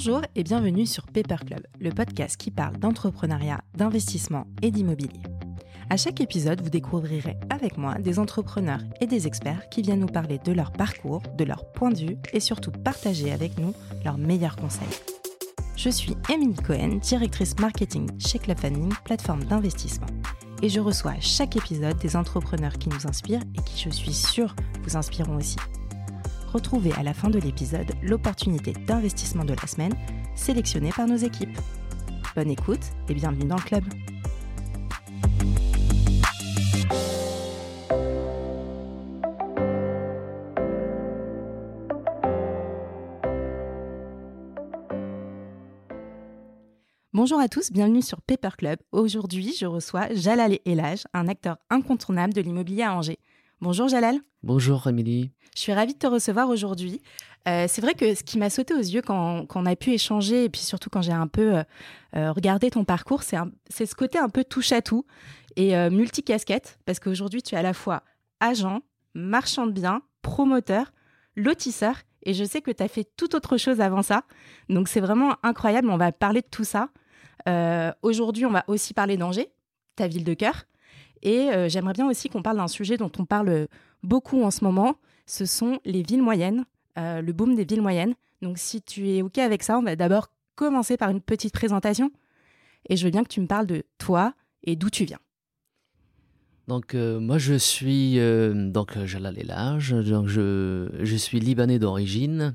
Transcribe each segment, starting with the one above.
Bonjour et bienvenue sur Paper Club, le podcast qui parle d'entrepreneuriat, d'investissement et d'immobilier. À chaque épisode, vous découvrirez avec moi des entrepreneurs et des experts qui viennent nous parler de leur parcours, de leur point de vue et surtout partager avec nous leurs meilleurs conseils. Je suis Emily Cohen, directrice marketing chez Club Funding, plateforme d'investissement. Et je reçois à chaque épisode des entrepreneurs qui nous inspirent et qui, je suis sûre, vous inspireront aussi. Retrouvez à la fin de l'épisode l'opportunité d'investissement de la semaine sélectionnée par nos équipes. Bonne écoute et bienvenue dans le club. Bonjour à tous, bienvenue sur Paper Club. Aujourd'hui, je reçois Jalal Elage, un acteur incontournable de l'immobilier à Angers. Bonjour Jalal. Bonjour Émilie. Je suis ravie de te recevoir aujourd'hui. Euh, c'est vrai que ce qui m'a sauté aux yeux quand, on a pu échanger, et puis surtout quand j'ai un peu euh, euh, regardé ton parcours, c'est ce côté un peu touche à tout et multicasquette, parce qu'aujourd'hui tu es à la fois agent, marchand de biens, promoteur, lotisseur, et je sais que tu as fait tout autre chose avant ça. Donc c'est vraiment incroyable, on va parler de tout ça. aujourd'hui, on va aussi parler d'Angers, ta ville de cœur. Et j'aimerais bien aussi qu'on parle d'un sujet dont on parle beaucoup en ce moment, ce sont les villes moyennes, euh, le boom des villes moyennes. Donc si tu es OK avec ça, on va d'abord commencer par une petite présentation. Et je veux bien que tu me parles de toi et d'où tu viens. Donc euh, moi je suis euh, donc Jalal Elage, donc je, je suis libanais d'origine.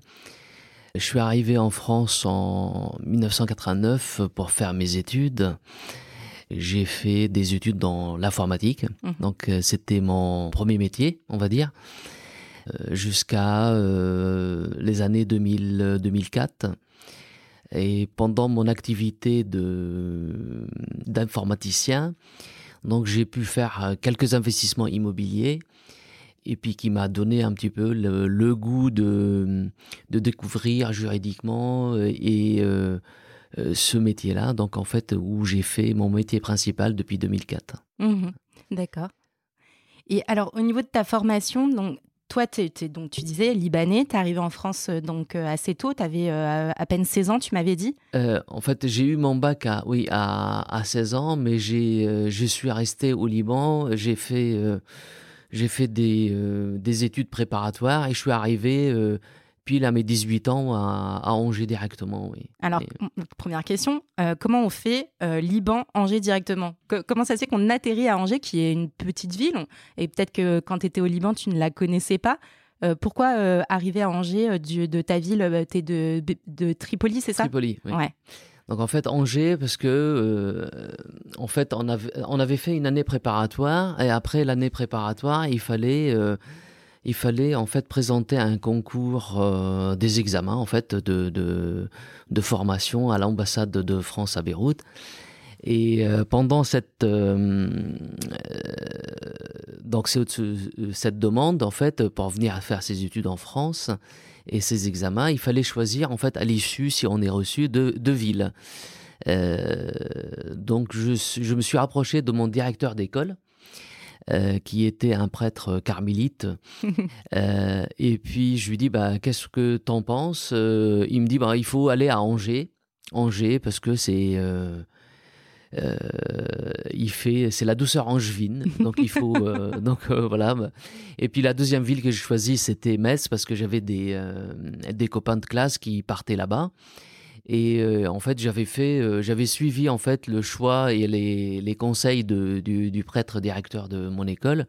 Je suis arrivé en France en 1989 pour faire mes études. J'ai fait des études dans l'informatique, mmh. donc c'était mon premier métier, on va dire. Euh, jusqu'à euh, les années 2000, 2004. Et pendant mon activité de d'informaticien, donc j'ai pu faire euh, quelques investissements immobiliers et puis qui m'a donné un petit peu le, goût de, de découvrir juridiquement et ce métier-là. Donc en fait, où j'ai fait mon métier principal depuis 2004. Mmh D'accord. Et alors au niveau de ta formation, donc toi, donc, tu disais libanais, tu es arrivé en France euh, donc euh, assez tôt, tu avais euh, à peine 16 ans, tu m'avais dit? En fait, j'ai eu mon bac à, oui, à, 16 ans, mais j'ai, je suis resté au Liban, j'ai fait, j'ai fait des, des, études préparatoires et je suis arrivé puis à mes 18 ans à, Angers directement. Oui. Alors, première question, euh, comment on fait euh, Liban-Angers directement? Comment ça se fait qu'on atterrit à Angers, qui est une petite ville? Et peut-être que quand tu étais au Liban, tu ne la connaissais pas. Euh, pourquoi arriver à Angers de ta ville Tu es de, de, Tripoli, c'est ça? Tripoli, oui. Ouais. Donc en fait Angers parce que en fait on avait, on avait fait une année préparatoire et après l'année préparatoire il fallait il fallait en fait présenter un concours euh, des examens en fait de, de, formation à l'ambassade de France à Beyrouth. Et euh, pendant cette euh, donc cette demande en fait pour venir faire ses études en France et ses examens, il fallait choisir en fait à l'issue si on est reçu de deux villes. donc je, je me suis rapproché de mon directeur d'école euh, qui était un prêtre carmélite. Euh, et puis je lui dis bah, Qu'est-ce que t'en penses? Euh, Il me dit bah, Il faut aller à Angers. Angers, parce que c'est. il fait, c'est la douceur angevine, donc il faut, donc voilà. Et puis la deuxième ville que j'ai choisie, c'était Metz parce que j'avais des des copains de classe qui partaient là-bas. Et euh, en fait, j'avais fait, euh, j'avais suivi en fait le choix et les, les conseils du, du, prêtre directeur de mon école.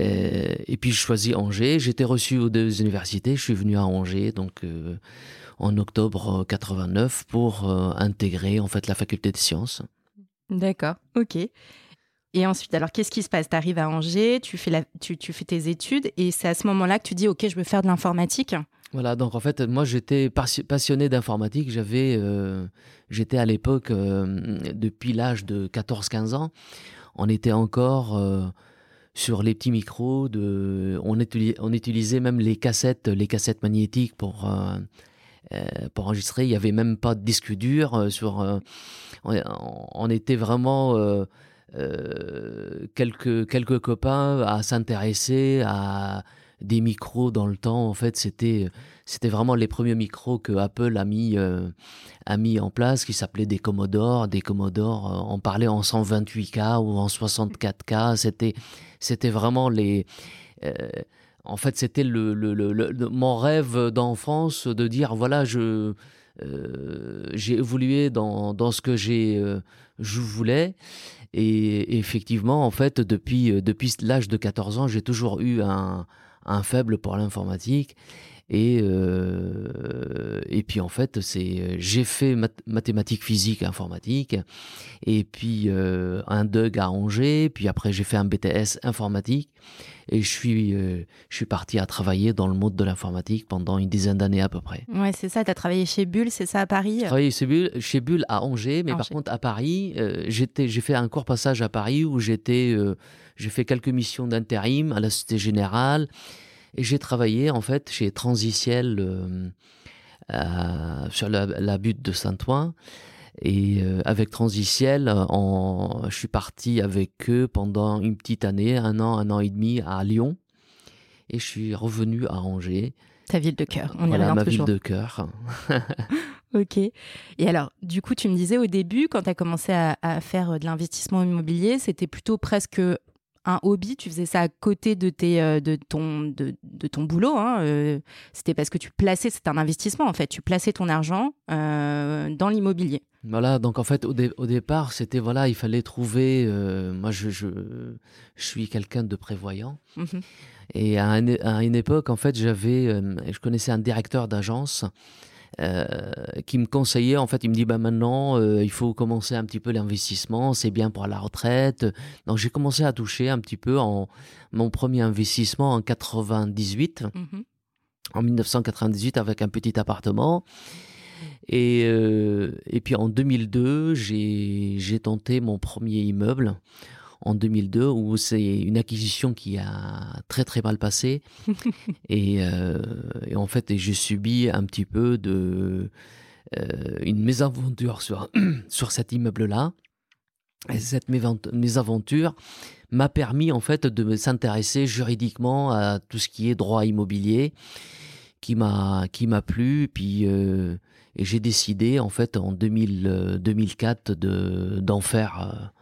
Euh, et puis, je choisis Angers. J'étais reçu aux deux universités. Je suis venu à Angers, donc en octobre 89, pour intégrer en fait la faculté de sciences. D'accord, ok. Et ensuite, alors qu'est-ce qui se passe? Tu arrives à Angers, tu fais, la, tu, tu fais tes études, et c'est à ce moment-là que tu dis, ok, je veux faire de l'informatique. Voilà, donc en fait, moi j'étais passionné d'informatique. J'avais, euh, j'étais à l'époque, euh, depuis l'âge de 14-15 ans, on était encore euh, sur les petits micros. On, utilisait même les cassettes, les cassettes magnétiques pour, pour enregistrer. Il n'y avait même pas de disque dur. on, était vraiment quelques, quelques copains à s'intéresser à des micros dans le temps. En fait, c'était c'était vraiment les premiers micros que Apple a mis a mis en place, qui s'appelaient des Commodore. Des Commodore, on parlait en 128K ou en 64K. C'était c'était vraiment les en fait, c'était le, mon rêve d'enfance de dire voilà, je euh, j'ai évolué dans, dans, ce que j'ai euh, je voulais. Et, effectivement, en fait, depuis, euh, depuis l'âge de 14 ans, j'ai toujours eu un, un faible pour l'informatique. Et, euh, et puis en fait, c'est j'ai fait mathématiques, physique, informatique, et puis euh, un DUG à Angers, puis après j'ai fait un BTS informatique, et je suis, euh, je suis parti à travailler dans le monde de l'informatique pendant une dizaine d'années à peu près. Ouais, c'est ça, tu as travaillé chez Bull, c'est ça à Paris? J'ai travaillé chez Bull, chez Bull à Angers, mais par contre à Paris, j'étais, j'ai fait un court passage à Paris où j'étais, j'ai fait quelques missions d'intérim à la Société Générale. Et j'ai travaillé en fait chez Transiciel euh, euh, sur la, butte de Saint-Ouen. Et euh, avec Transiciel, je suis parti avec eux pendant une petite année, un an, un an et demi à Lyon. Et je suis revenu à Angers. Ta ville de cœur, on voilà, ma ville de cœur. ok. Et alors, du coup, tu me disais au début, quand tu as commencé à, à faire de l'investissement immobilier, c'était plutôt presque un hobby, tu faisais ça à côté de, tes, euh, de, ton, de, ton boulot. Hein, euh, c'était parce que tu plaçais, c'est un investissement en fait, tu plaçais ton argent euh, dans l'immobilier. Voilà, donc en fait au, au départ, c'était voilà, il fallait trouver. moi, je, je, je suis quelqu'un de prévoyant. Mmh Et à, à, une époque, en fait, j'avais, je connaissais un directeur d'agence qui me conseillait, en fait, il me dit, bah maintenant, euh, il faut commencer un petit peu l'investissement, c'est bien pour la retraite. Donc j'ai commencé à toucher un petit peu en mon premier investissement en 98, mhm. en 1998 avec un petit appartement. Et, euh, et puis en 2002, j'ai tenté mon premier immeuble en 2002 où c'est une acquisition qui a très très mal passé. Euh, et, en fait j'ai subi un petit peu de euh, une mésaventure sur sur cet immeuble là et cette mésaventure m'a permis en fait de s'intéresser juridiquement à tout ce qui est droit immobilier qui m'a qui m'a plu. Puis euh, et j'ai décidé en fait en 2000, 2004 de d'en faire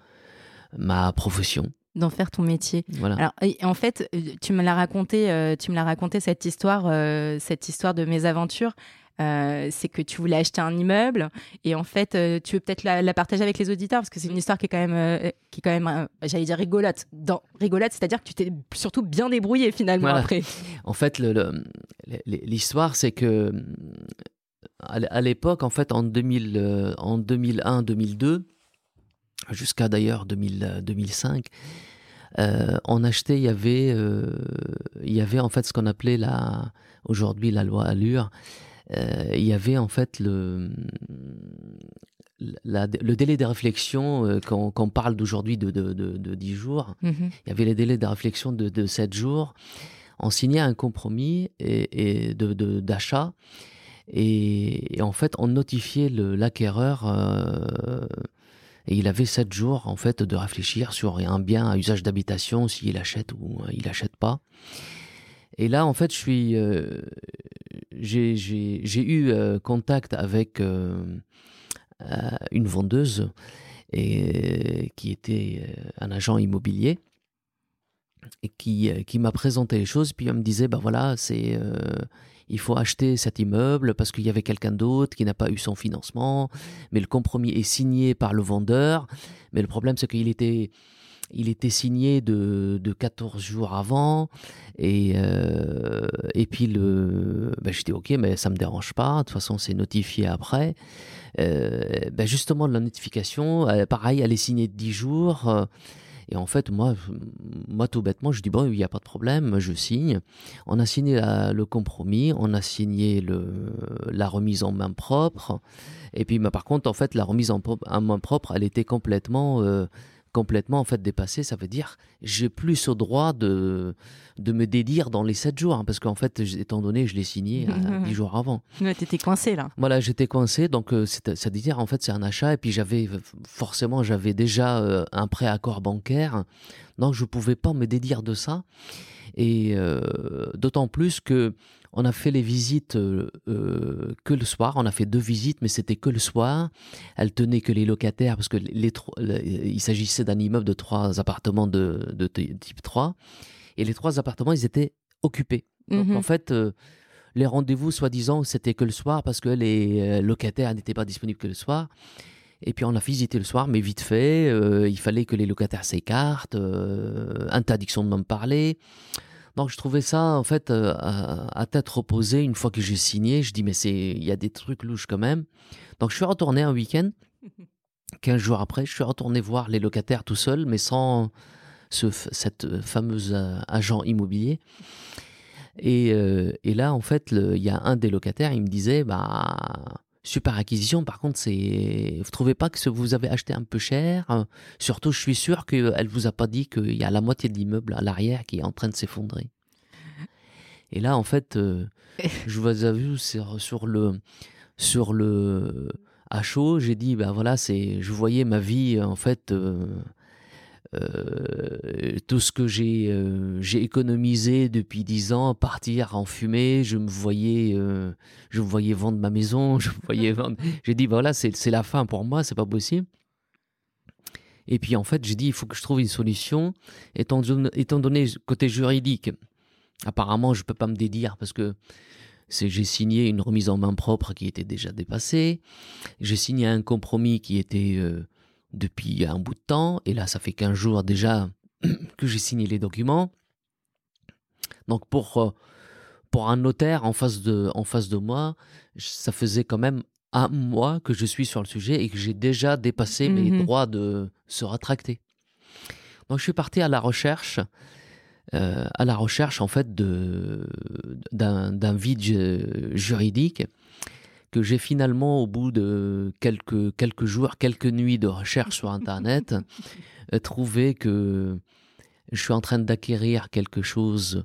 ma profession d'en faire ton métier. Voilà. Alors, en fait, euh, tu me l'as raconté, euh, tu me l'as raconté cette histoire, euh, cette histoire de mes aventures. c'est que tu voulais acheter un immeuble et en fait, tu veux peut-être la, partager avec les auditeurs parce que c'est une histoire qui est quand même, qui est quand même, j'allais dire rigolote. Dans rigolote, c'est-à-dire que tu t'es surtout bien débrouillé finalement après. En fait, l'histoire, c'est que à l'époque, en fait, en 2000, en 2001-2002 jusqu'à d'ailleurs 2005, euh, on achetait, il y avait, euh, il y avait en fait ce qu'on appelait la, aujourd'hui la loi Allure. Euh, il y avait en fait le, le délai de réflexion, quand, on parle d'aujourd'hui de, de, 10 jours, mm-hmm. il y avait les délais de réflexion de, de 7 jours. On signait un compromis et, et d'achat. Et, et, en fait, on notifiait l'acquéreur et il avait sept jours en fait de réfléchir sur un bien à usage d'habitation s'il achète ou euh, il achète pas. Et là en fait je suis euh, j'ai eu euh, contact avec une vendeuse et qui était un agent immobilier et qui, qui m'a présenté les choses puis elle me disait ben voilà c'est il faut acheter cet immeuble parce qu'il y avait quelqu'un d'autre qui n'a pas eu son financement, mais le compromis est signé par le vendeur. Mais le problème, c'est qu'il était, il était signé de, de 14 jours avant. Et, euh, et puis, le, ben, je dis, OK, mais ça ne me dérange pas. De toute façon, c'est notifié après. Euh, ben, justement, la notification, euh, pareil, elle est signée de 10 jours. Et en fait, moi, moi tout bêtement, je dis bon, il n'y a pas de problème, je signe. On a signé le compromis, on a signé le, la remise en main propre. Et puis, mais par contre, en fait, la remise en, main propre, elle était complètement euh, complètement en fait dépassé. Ça veut dire j'ai plus au droit de, de me dédire dans les 7 jours. Hein, parce qu'en fait, étant donné, je l'ai signé euh, 10 jours avant. Ouais, étais coincé là. Voilà, j'étais coincé. Donc, euh, ça veut dire en fait, c'est un achat. Et puis, j'avais forcément, j'avais déjà euh, un prêt accord bancaire. Donc je ne pouvais pas me dédire de ça. Et d'autant plus que on a fait les visites que le soir. On a fait deux visites, mais c'était que le soir. Elle tenait que les locataires, parce que les, il s'agissait d'un immeuble de trois appartements de, de, type 3. Et les trois appartements, ils étaient occupés. Donc en fait, les rendez-vous, soi-disant, c'était que le soir parce que les locataires n'étaient pas disponibles que le soir. Et puis on a visité le soir, mais vite fait, euh, il fallait que les locataires s'écartent, euh, interdiction de m'en parler. Donc je trouvais ça en fait euh, à, tête reposée une fois que j'ai signé. Je dis mais c'est il y a des trucs louches quand même. Donc je suis retourné un week-end. 15 jours après, je suis retourné voir les locataires tout seul, mais sans ce, cette fameuse agent immobilier. Et, et, là, en fait, il y a un des locataires, il me disait, bah, super acquisition. Par contre, c'est vous trouvez pas que vous avez acheté un peu cher hein? Surtout, je suis sûr qu'elle vous a pas dit qu'il y a la moitié de l'immeuble à l'arrière qui est en train de s'effondrer. Et là, en fait, euh, je vous avoue, sur le sur le à chaud, j'ai dit, ben voilà, c'est, je voyais ma vie en fait. Euh, euh, tout ce que j'ai euh, j'ai économisé depuis dix ans partir en fumée. Je me voyais euh, je me voyais vendre ma maison. Je voyais vendre. J'ai dit voilà c'est la fin pour moi, c'est pas possible. Et puis en fait j'ai dit il faut que je trouve une solution. Étant, étant donné côté juridique, apparemment je peux pas me dédire parce que j'ai signé une remise en main propre qui était déjà dépassée. J'ai signé un compromis qui était depuis un bout de temps, et là ça fait 15 jours déjà que j'ai signé les documents. Donc pour, euh, pour un notaire en face, de, en face de moi, ça faisait quand même un mois que je suis sur le sujet et que j'ai déjà dépassé mes mhm. droits de se rétracter. Donc je suis parti à la recherche, euh, à la recherche en fait d'un vide juridique que j'ai finalement, au bout de quelques, quelques jours, quelques nuits de recherche sur Internet, euh, trouvé que je suis en train d'acquérir quelque chose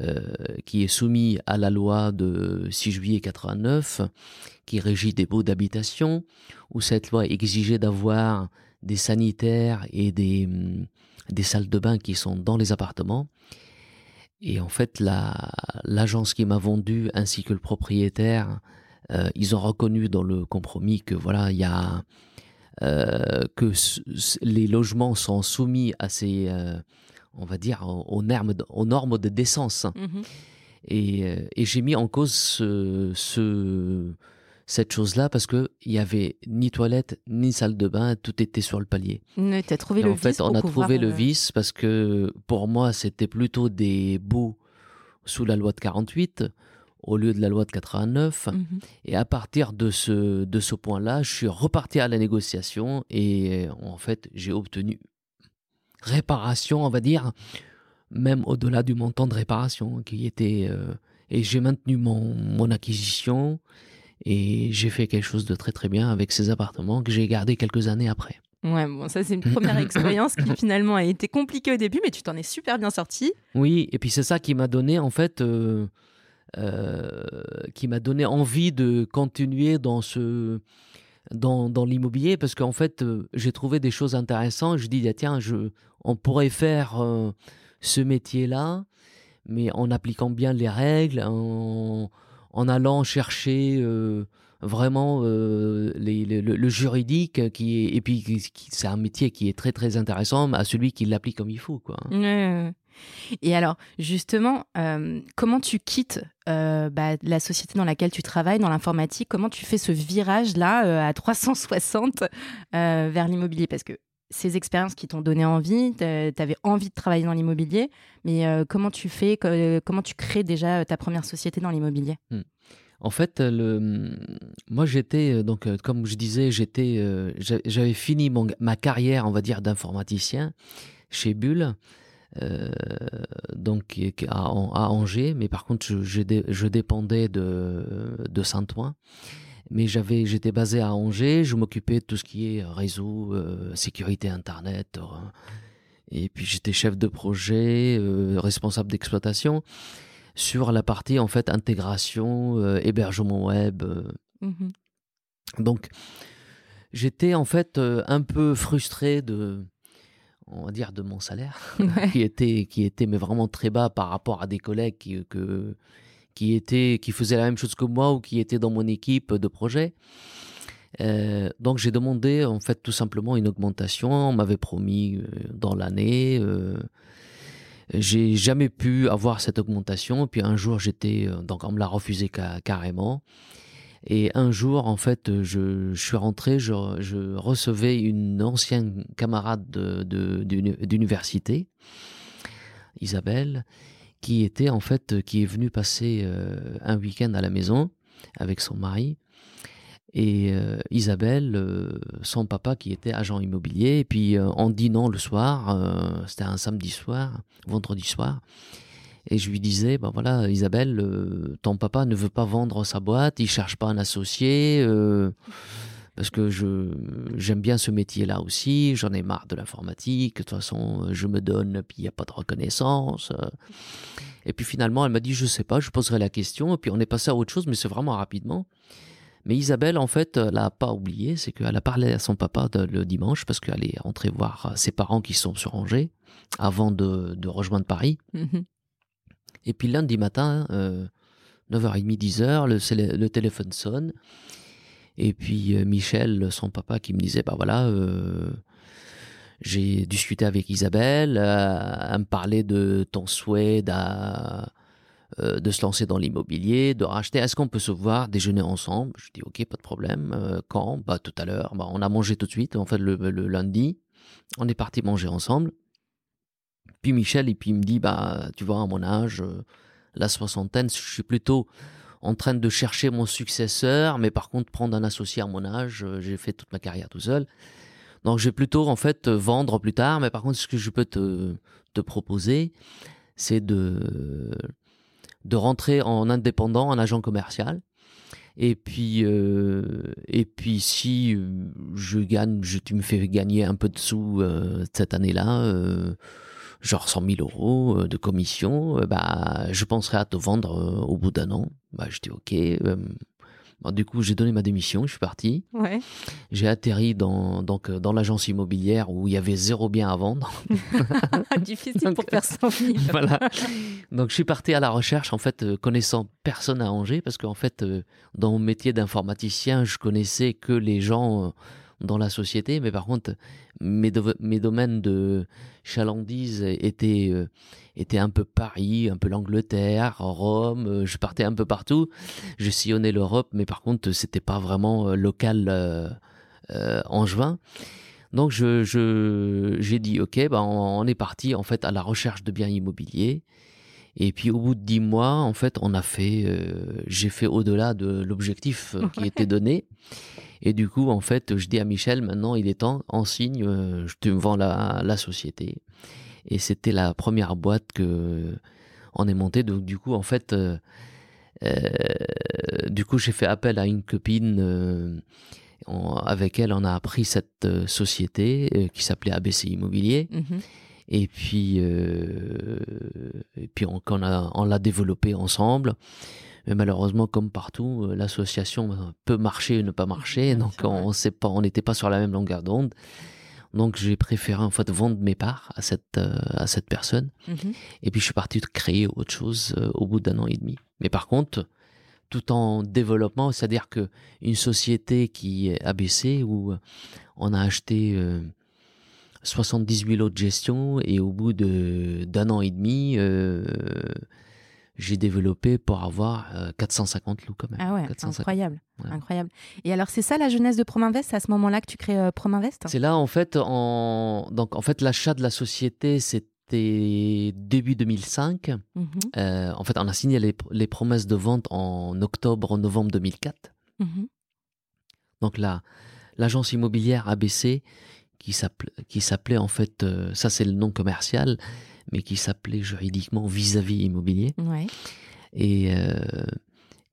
euh, qui est soumis à la loi de 6 juillet 89, qui régit des baux d'habitation, où cette loi exigeait d'avoir des sanitaires et des, hum, des salles de bain qui sont dans les appartements. Et en fait, l'agence qui m'a vendu, ainsi que le propriétaire, ils ont reconnu dans le compromis que voilà, il y a euh, que les logements sont soumis à ces, euh, on va dire, aux, normes, aux normes de décence. Mmh et, et j'ai mis en cause ce, cette chose-là parce que il y avait ni toilette ni salle de bain, tout était sur le palier. As trouvé le en fait, on a trouvé le vice parce que pour moi, c'était plutôt des bouts sous la loi de 48 au lieu de la loi de 89. Mhm. Et à partir de ce, de ce point-là, je suis reparti à la négociation et euh, en fait, j'ai obtenu réparation, on va dire, même au-delà du montant de réparation qui était... Euh, et j'ai maintenu mon, mon acquisition et j'ai fait quelque chose de très très bien avec ces appartements que j'ai gardés quelques années après. Ouais, bon, ça c'est une première expérience qui finalement a été compliquée au début, mais tu t'en es super bien sorti. Oui, et puis c'est ça qui m'a donné en fait euh, euh, qui m'a donné envie de continuer dans ce dans, l'immobilier parce qu'en fait euh, j'ai trouvé des choses intéressantes. Je dis ah, tiens, je, on pourrait faire euh, ce métier-là, mais en appliquant bien les règles, en, en allant chercher vraiment le, juridique qui et puis c'est un métier qui est très très intéressant à celui qui l'applique comme il faut quoi. Et alors, justement, euh, comment tu quittes euh, bah, la société dans laquelle tu travailles, dans l'informatique? Comment tu fais ce virage-là euh, à 360 vers l'immobilier? Parce que ces expériences qui t'ont donné envie, tu avais envie de travailler dans l'immobilier, mais comment tu fais Comment tu crées déjà ta première société dans l'immobilier? Hmm. En fait, le, moi j'étais donc comme je disais, j'étais, j'avais fini mon, ma carrière, on va dire, d'informaticien chez Bull. Euh, donc à, Angers, mais par contre je, je, dépendais de, de Saint-Ouen. Mais j'avais, j'étais basé à Angers, je m'occupais de tout ce qui est réseau, euh, sécurité Internet, euh, et puis j'étais chef de projet, responsable d'exploitation sur la partie en fait intégration, hébergement web. Mmh donc j'étais en fait un peu frustré de on va dire, de mon salaire, qui était, qui était mais vraiment très bas par rapport à des collègues qui, que, qui étaient, qui faisaient la même chose que moi ou qui étaient dans mon équipe de projet. Euh, donc j'ai demandé en fait tout simplement une augmentation. On m'avait promis euh, dans l'année. Euh, j'ai jamais pu avoir cette augmentation. Puis un jour j'étais donc on me l'a refusé carrément. Et un jour, en fait, je, suis rentré, je, recevais une ancienne camarade d'université, de, Isabelle, qui était en fait, qui est venue passer un week-end à la maison avec son mari. Et euh, Isabelle, euh, son papa qui était agent immobilier, et puis euh, en dînant le soir, c'était un samedi soir, vendredi soir, et je lui disais, ben voilà, Isabelle, ton papa ne veut pas vendre sa boîte, il cherche pas un associé, parce que je j'aime bien ce métier-là aussi, j'en ai marre de l'informatique, de toute façon, je me donne, puis il n'y a pas de reconnaissance. Et puis finalement, elle m'a dit, je sais pas, je poserai la question, et puis on est passé à autre chose, mais c'est vraiment rapidement. Mais Isabelle, en fait, l'a pas oublié, c'est qu'elle a parlé à son papa le dimanche parce qu'elle est rentrée voir ses parents qui sont sur Angers avant de, rejoindre Paris. Mhm. Et puis lundi matin, 9h30, 10h, le, le, téléphone sonne. Et puis euh, Michel, son papa, qui me disait, bah voilà, euh, j'ai discuté avec Isabelle, euh, elle me parlait de ton souhait euh, de se lancer dans l'immobilier, de racheter. Est-ce qu'on peut se voir, déjeuner ensemble? Je dis ok, pas de problème. Euh, quand? Bah tout à l'heure. Bah, on a mangé tout de suite. En fait, le, lundi, on est parti manger ensemble. Puis Michel, et puis il me dit bah tu vois à mon âge, euh, la soixantaine, je suis plutôt en train de chercher mon successeur, mais par contre prendre un associé à mon âge, j'ai fait toute ma carrière tout seul. Donc je vais plutôt en fait vendre plus tard, mais par contre ce que je peux te, te proposer, c'est de de rentrer en indépendant, en agent commercial. Et puis, euh, et puis si euh, je gagne, je, tu me fais gagner un peu de sous euh, cette année-là, genre 100 000 euros de commission, bah, je penserai à te vendre au bout d'un an. Bah, je dis ok, du coup, j'ai donné ma démission, je suis parti. J'ai atterri dans, donc, euh, dans l'agence immobilière où il y avait zéro bien à vendre. Difficile pour personne. voilà. Donc, je suis parti à la recherche, en fait, euh, connaissant personne à Angers, parce qu'en fait, euh, dans mon métier d'informaticien, je connaissais que les gens dans la société, mais par contre, mes, mes domaines de chalandise étaient, euh, étaient un peu Paris, un peu l'Angleterre, Rome, euh, je partais un peu partout, je sillonnais l'Europe, mais par contre, c'était pas vraiment euh, local en juin. Donc je, j'ai dit ok, bah on, est parti en fait à la recherche de biens immobiliers. Et puis au bout de dix mois, en fait, on a fait, j'ai fait au-delà de l'objectif qui était donné. Et du coup, en fait, je dis à Michel, maintenant, il est temps, en signe, euh, je te vends la, la société. Et c'était la première boîte que on est monté. Donc, du coup, en fait, euh, euh, du coup, j'ai fait appel à une copine. avec elle, on a appris cette société qui s'appelait ABC Immobilier. Mhm. Et puis, et puis on, l'a développé ensemble. Mais malheureusement, comme partout, euh, l'association peut marcher ou ne pas marcher. donc, on sait pas, on n'était pas sur la même longueur d'onde. Donc, j'ai préféré en fait vendre mes parts à cette euh, à cette personne. Mhm. Et puis, je suis parti de créer autre chose euh, au bout d'un an et demi. Mais par contre, tout en développement, c'est-à-dire que une société qui est ABC où on a acheté 78 lots de gestion et au bout de d'un an et demi j'ai développé pour avoir 450 euh, loups quand même. Ah ouais, incroyable, incroyable. Et alors c'est ça la jeunesse de Prominvest, c'est à ce moment-là que tu crées euh, Prominvest? C'est là en fait, en... donc en fait l'achat de la société c'était début 2005. Mhm. Euh, en fait on a signé les, promesses de vente en octobre, novembre 2004. Mhm. Donc là, l'agence immobilière ABC qui s'appelait en fait, ça c'est le nom commercial, mais qui s'appelait juridiquement vis-à-vis immobilier. Et, euh,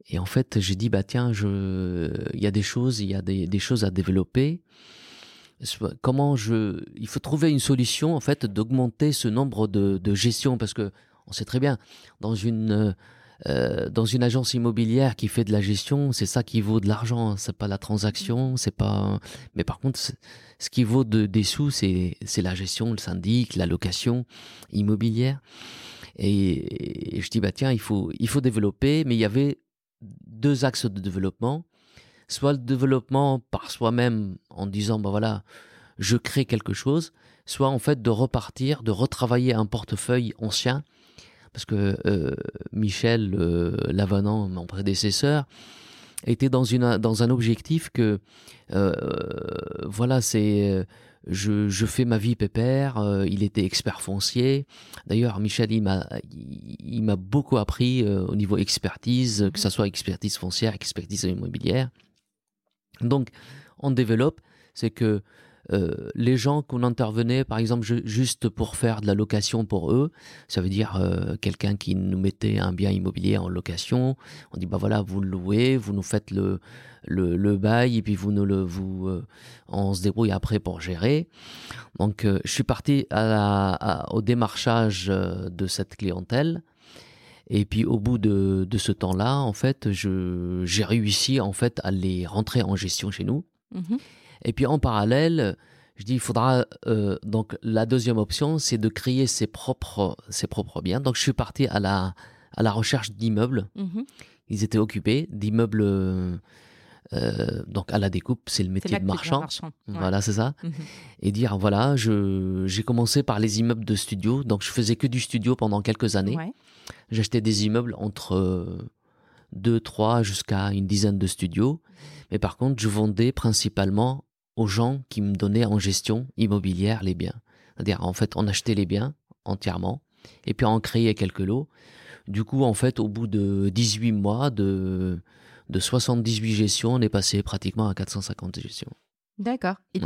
et en fait, j'ai dit, bah tiens, il y a des choses, il y a des, des, choses à développer. Comment je, il faut trouver une solution en fait d'augmenter ce nombre de, de gestion parce que on sait très bien dans une euh, dans une agence immobilière qui fait de la gestion, c'est ça qui vaut de l'argent. C'est pas la transaction, c'est pas. Mais par contre, ce qui vaut de, des sous, c'est la gestion, le syndic, la location immobilière. Et, je dis bah tiens, il faut il faut développer. Mais il y avait deux axes de développement. Soit le développement par soi-même en disant bah voilà, je crée quelque chose. Soit en fait de repartir, de retravailler un portefeuille ancien parce que euh, Michel euh, Lavanant, mon prédécesseur, était dans, une, dans un objectif que, euh, voilà, c'est... Je, je, fais ma vie pépère, il était expert foncier. D'ailleurs, Michel, il m'a, il, m'a beaucoup appris au niveau expertise, que ce soit expertise foncière, expertise immobilière. Donc, on développe, c'est que euh, les gens qu'on intervenait, par exemple, juste pour faire de la location pour eux, ça veut dire euh, quelqu'un qui nous mettait un bien immobilier en location. On dit bah voilà, vous le louez, vous nous faites le le, bail et puis vous nous le vous, euh, on se débrouille après pour gérer. Donc je suis parti au démarchage de cette clientèle. Et puis au bout de, de ce temps-là, en fait, j'ai réussi en fait à les rentrer en gestion chez nous. Mmh et puis en parallèle, je dis, il faudra. Euh, donc la deuxième option, c'est de créer ses propres, ses propres biens. Donc je suis parti à la, à la recherche d'immeubles. Mhm. Ils étaient occupés d'immeubles. Euh, donc à la découpe, c'est le métier de marchand. Voilà, c'est ça. Mhm. Et dire voilà, j'ai commencé par les immeubles de studio. Donc je faisais que du studio pendant quelques années. J'achetais des immeubles entre 2, 3 jusqu'à une dizaine de studios. Mais par contre, je vendais principalement aux gens qui me donnaient en gestion immobilière les biens. C'est-à-dire, en fait, on achetait les biens entièrement et puis on créait quelques lots. Du coup, en fait, au bout de 18 mois, de, de 78 gestions, on est passé pratiquement à 450 gestions. D'accord. Et,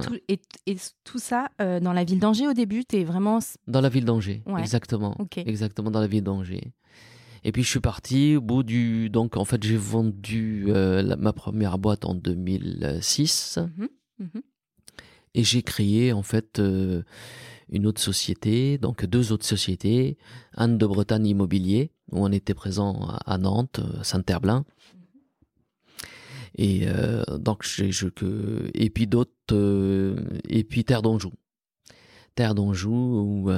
tout, ça euh, dans la ville d'Angers au début, tu es vraiment. Dans la ville d'Angers, exactement. Exactement, dans la ville d'Angers. Et puis je suis parti au bout du. Donc en fait, j'ai vendu euh, ma première boîte en 2006. Mhm. Et j'ai créé en fait euh, une autre société, donc deux autres sociétés, Anne de Bretagne Immobilier, où on était présent à, Nantes, Saint-Herblain. Et euh, donc que et puis d'autres euh, et puis Terre d'Anjou. Terre d'Anjou où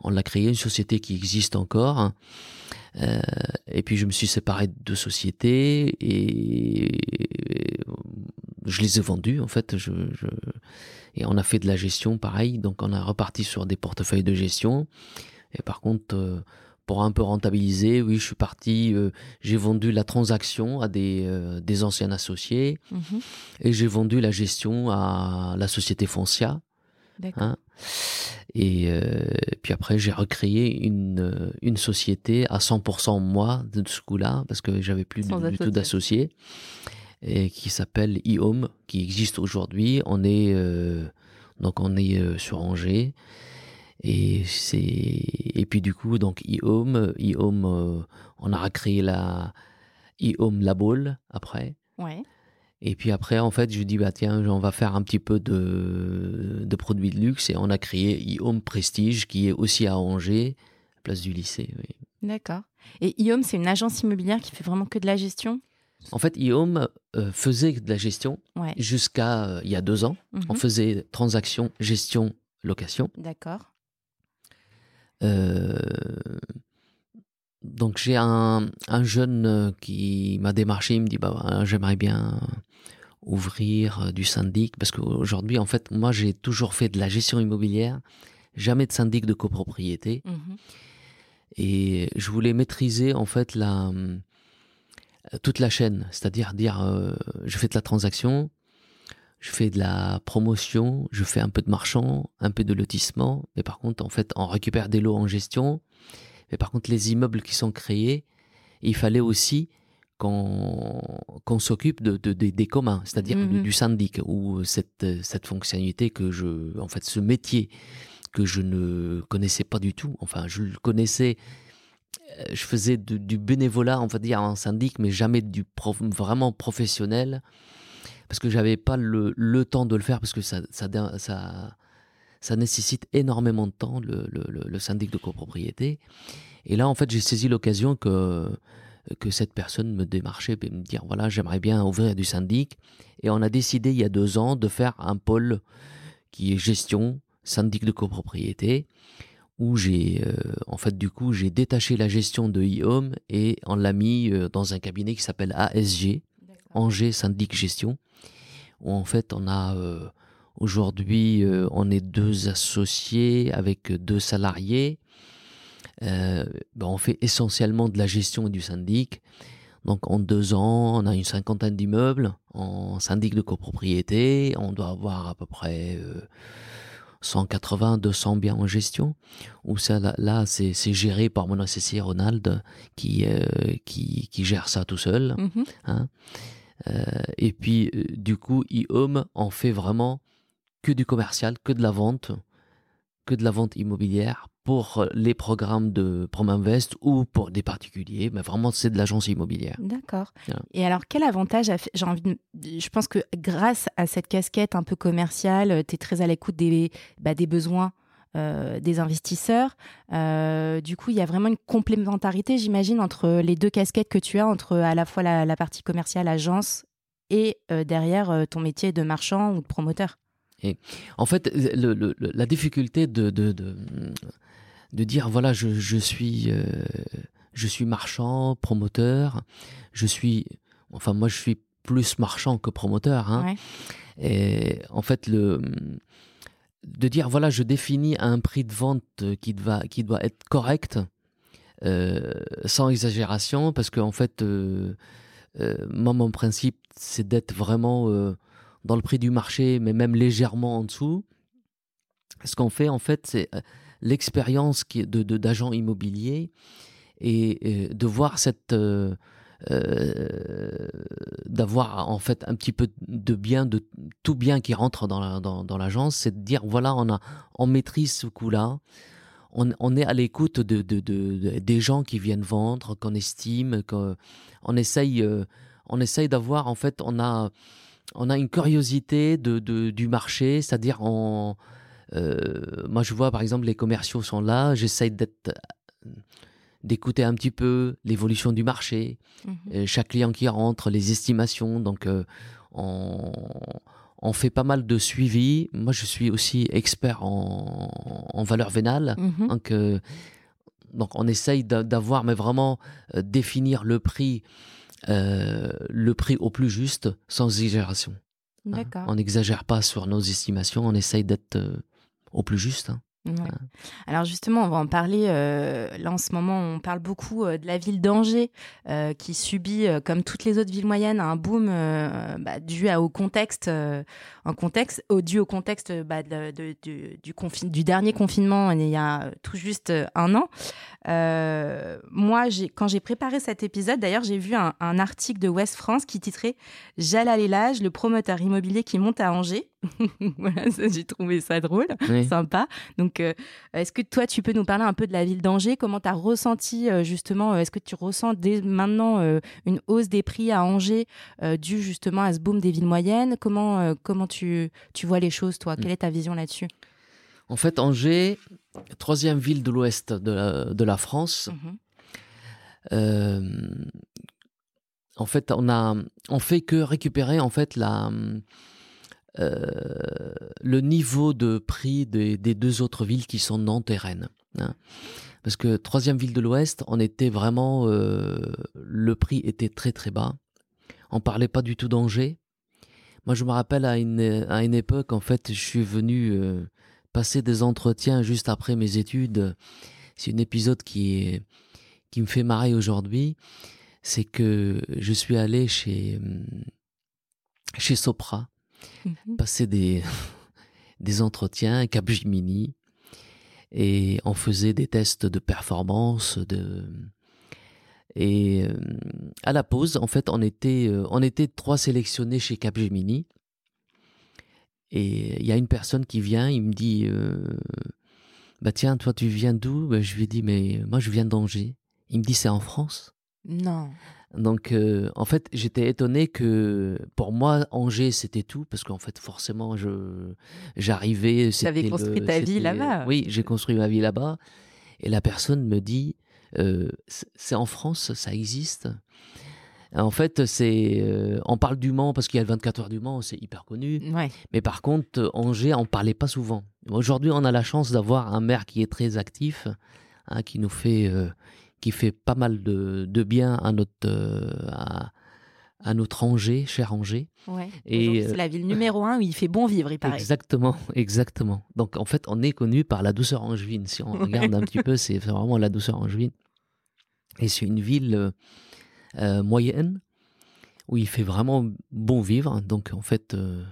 on l'a créé une société qui existe encore. Hein. Et puis je me suis séparé de deux sociétés et je les ai vendus en fait. Je, Et on a fait de la gestion pareil, donc on a reparti sur des portefeuilles de gestion. Et par contre, euh, pour un peu rentabiliser, oui, je suis parti, euh, j'ai vendu la transaction à des, euh, des anciens associés mhm. et j'ai vendu la gestion à la société Foncia. Hein. et puis après, j'ai recréé une, une société à 100% moi de ce coup-là, parce que j'avais plus du tout d'associés et qui s'appelle e qui existe aujourd'hui. On est euh, donc on est euh, sur Angers et c'est et puis du coup donc e-home, euh, on a recréé la e-home La après. Ouais. Et puis après, en fait, je dis, bah tiens, on va faire un petit peu de, de produits de luxe et on a créé e Prestige qui est aussi à Angers, place du lycée. Oui. D'accord. Et e c'est une agence immobilière qui fait vraiment que de la gestion? En fait, Guillaume euh, faisait de la gestion jusqu'à euh, il y a deux ans. On mhm. faisait transaction, gestion, location. D'accord. Euh, donc j'ai un, jeune qui m'a démarché, il me dit bah, j'aimerais bien ouvrir du syndic parce qu'aujourd'hui en fait moi j'ai toujours fait de la gestion immobilière, jamais de syndic de copropriété. Mhm. et je voulais maîtriser en fait la euh, toute la chaîne, c'est-à-dire dire, euh, je fais de la transaction, je fais de la promotion, je fais un peu de marchand, un peu de lotissement, mais par contre, en fait, on récupère des lots en gestion, mais par contre, les immeubles qui sont créés, il fallait aussi qu'on s'occupe de, des communs, c'est-à-dire du, mhm. syndic, ou cette, cette fonctionnalité que je, en fait, ce métier que je ne connaissais pas du tout, enfin, je le connaissais euh, je faisais du bénévolat, on va dire, en syndic, mais jamais du vraiment professionnel, parce que j'avais pas le, le, temps de le faire, parce que ça, ça, ça, ça nécessite énormément de temps, le, le, le, syndic de copropriété. Et là, en fait, j'ai saisi l'occasion que que cette personne me démarchait et me dire voilà, j'aimerais bien ouvrir du syndic. Et on a décidé il y a deux ans de faire un pôle qui est gestion, syndic de copropriété, où j'ai, euh, en fait, du coup, j'ai détaché la gestion de e et on l'a mis euh, dans un cabinet qui s'appelle ASG, Angers Syndic Gestion, où en fait, on a euh, aujourd'hui, on est deux associés avec deux salariés. Ben, on fait essentiellement de la gestion et du syndic. Donc en deux ans, on a une cinquantaine d'immeubles en syndic de copropriété. On doit avoir à peu près 180, 200 biens en gestion. Ou ça, là, c'est, géré par mon associé Ronald qui, euh, qui, qui, gère ça tout seul. Mhm. Hein. Euh, et puis, euh, du coup, e-home en fait vraiment que du commercial, que de la vente, que de la vente immobilière pour les programmes de Prominvest ou pour des particuliers, mais vraiment c'est de l'agence immobilière. D'accord. Et alors quel avantage j'ai envie de... je pense que grâce à cette casquette un peu commerciale, tu es très à l'écoute des, bah, des besoins euh, des investisseurs. Euh, du coup, il y a vraiment une complémentarité, j'imagine, entre les deux casquettes que tu as, entre à la fois la, partie commerciale, agence, et euh, derrière ton métier de marchand ou de promoteur. Et en fait, la difficulté de, de, de dire voilà je, je suis euh, je suis marchand promoteur je suis enfin moi je suis plus marchand que promoteur hein. et en fait le de dire voilà je définis un prix de vente qui doit qui doit être correct euh, sans exagération parce que en fait euh, moi mon principe c'est d'être vraiment dans le prix du marché mais même légèrement en dessous. Ce qu'on fait en fait c'est l'expérience de, d'agent immobilier et, de voir cette euh, euh, d'avoir en fait un petit peu de bien de tout bien qui rentre dans, la, dans, l'agence c'est de dire voilà on a on maîtrise ce coup là on, on, est à l'écoute de, de, de, des gens qui viennent vendre qu'on estime qu'on essaye euh, on essaye d'avoir en fait on a on a une curiosité de, du marché c'est-à-dire on euh, moi, je vois par exemple les commerciaux sont là, j'essaye d'être d'écouter un petit peu l'évolution du marché, mhm. euh, chaque client qui rentre, les estimations. Donc, euh, on, fait pas mal de suivi. Moi, je suis aussi expert en, valeur vénale. Mhm. Donc, donc, on essaye d'avoir, mais vraiment définir le prix, le prix au plus juste, sans exagération. Hein. On n'exagère pas sur nos estimations, on essaye d'être au plus juste. Hein. Alors justement, on va en parler. Euh, là, en ce moment, on parle beaucoup euh, de la ville d'Angers, euh, qui subit, comme toutes les autres villes moyennes, un boom bah, dû au contexte, un contexte, dû au contexte bah, du, du, dernier confinement il y a tout juste un an. moi, quand j'ai préparé cet épisode, d'ailleurs, j'ai vu un, article de West France qui titrait Jalal Elage, le promoteur immobilier qui monte à Angers. voilà, j'ai trouvé ça drôle, sympa. Donc, euh, est-ce que toi, tu peux nous parler un peu de la ville d'Angers? Comment tu as ressenti euh, justement euh, Est-ce que tu ressens dès maintenant une hausse des prix à Angers due justement à ce boom des villes moyennes? Comment, comment tu, tu vois les choses, toi? Quelle mm. est ta vision là-dessus? En fait, Angers, troisième ville de l'ouest de, la, de la France. Mm-hmm. en fait, on a, on fait que récupérer en fait la euh, le niveau de prix des, deux autres villes qui sont Nantes et Rennes. Hein. Parce que troisième ville de l'Ouest, on était vraiment, euh, le prix était très très bas. On parlait pas du tout d'Angers. Moi, je me rappelle à une, à une époque, en fait, je suis venu euh, passer des entretiens juste après mes études. C'est un épisode qui, qui me fait marrer aujourd'hui. C'est que je suis allé chez, chez Sopra Mhm. passer des, des entretiens, Capgemini, et on faisait des tests de performance, de, et euh, à la pause, en fait, on était, euh, on était trois sélectionnés chez Capgemini. Et il y a une personne qui vient, il me dit euh, Bah tiens, toi tu viens d'où? Bah, Je lui dis Mais moi je viens d'Angers. Il me dit C'est en France Non. Donc, euh, en fait, j'étais étonné que pour moi, Angers, c'était tout, parce qu'en fait, forcément, je j'arrivais. Tu avais construit ta vie là-bas. Oui, j'ai construit ma vie là-bas. Et la personne me dit c'est en France, ça existe. En fait, c'est, on parle du Mans parce qu'il y a le 24 heures du Mans, c'est hyper connu. Mais par contre, Angers, on parlait pas souvent. Aujourd'hui, on a la chance d'avoir un maire qui est très actif, hein, qui nous fait, qui fait pas mal de, bien à notre, à notre Angers, cher Angers. Et c'est la ville numéro un où il fait bon vivre, il paraît. Exactement, exactement. Donc en fait, on est connu par la douceur angevine. Si on regarde un petit peu, c'est vraiment la douceur angevine. Et c'est une ville euh, euh, moyenne où il fait vraiment bon vivre. Donc en fait, euh,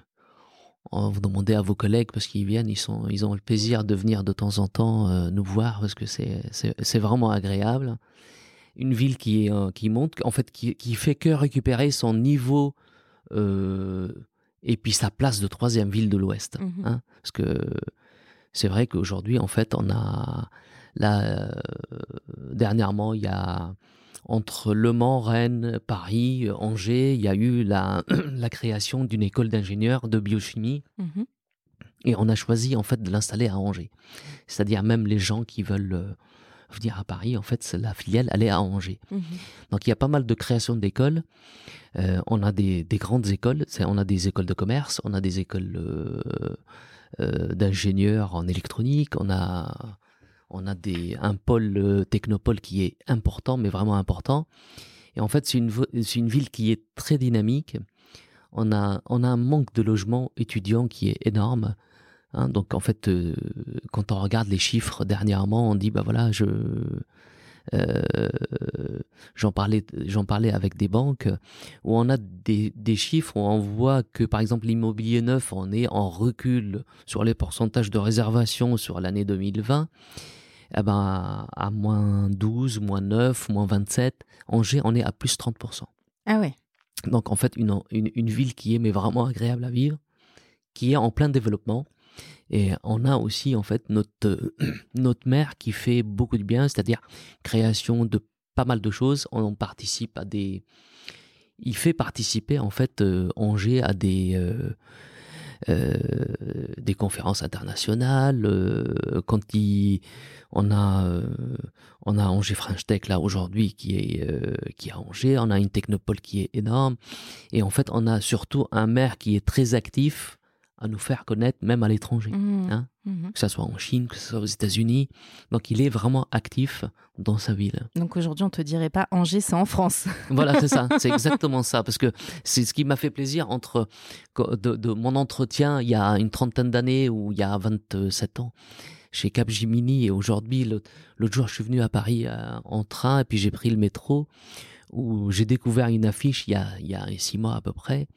vous demandez à vos collègues parce qu'ils viennent, ils, sont, ils ont le plaisir de venir de temps en temps nous voir parce que c'est vraiment agréable une ville qui, est, euh, qui monte, en fait, qui, qui, fait que récupérer son niveau euh, et puis sa place de troisième ville de l'Ouest. Mmh hein. parce que c'est vrai qu'aujourd'hui, en fait, on a là euh, dernièrement, il y a entre Le Mans, Rennes, Paris, Angers, il y a eu la, la création d'une école d'ingénieurs de biochimie. Mmh et on a choisi en fait de l'installer à Angers. C'est-à-dire même les gens qui veulent venir à Paris, en fait, la filiale, elle est à Angers. Mhm. Donc il y a pas mal de créations d'écoles. Euh, on a des, grandes écoles, on a des écoles de commerce, on a des écoles euh, euh, d'ingénieurs en électronique, on a, on a des, un pôle technopole qui est important, mais vraiment important. Et en fait, c'est une, une ville qui est très dynamique. On a, on a un manque de logements étudiants qui est énorme. Hein, donc en fait, euh, quand on regarde les chiffres dernièrement, on dit bah voilà, je euh, j'en parlais, j'en parlais avec des banques où on a des, chiffres où on voit que par exemple l'immobilier neuf, on est en recul sur les pourcentages de réservation sur l'année 2020. Eh ben, à moins 12, moins 9, moins 27, Angers, on est à plus 30%. Ah ouais. Donc en fait, une, une, une ville qui est mais vraiment agréable à vivre, qui est en plein développement, et on a aussi en fait notre, euh, notre maire qui fait beaucoup de bien, c'est-à-dire création de pas mal de choses. On participe à des... Il fait participer en fait euh, Angers à des... Euh, des conférences internationales. quand il, on a, on a Angers French Tech là aujourd'hui qui est qui est à Angers. On a une technopole qui est énorme. Et en fait, on a surtout un maire qui est très actif à nous faire connaître même à l'étranger, mmh. Hein. Mmh. que ce soit en Chine, que ce soit aux États-Unis. Donc il est vraiment actif dans sa ville. Donc aujourd'hui on te dirait pas Angers, c'est en France. voilà, c'est ça, c'est exactement ça, parce que c'est ce qui m'a fait plaisir entre de, mon entretien il y a une trentaine d'années ou il y a 27 ans chez Capgemini et aujourd'hui l'autre jour je suis venu à Paris euh, en train et puis j'ai pris le métro où j'ai découvert une affiche il y a, il y a six mois à peu près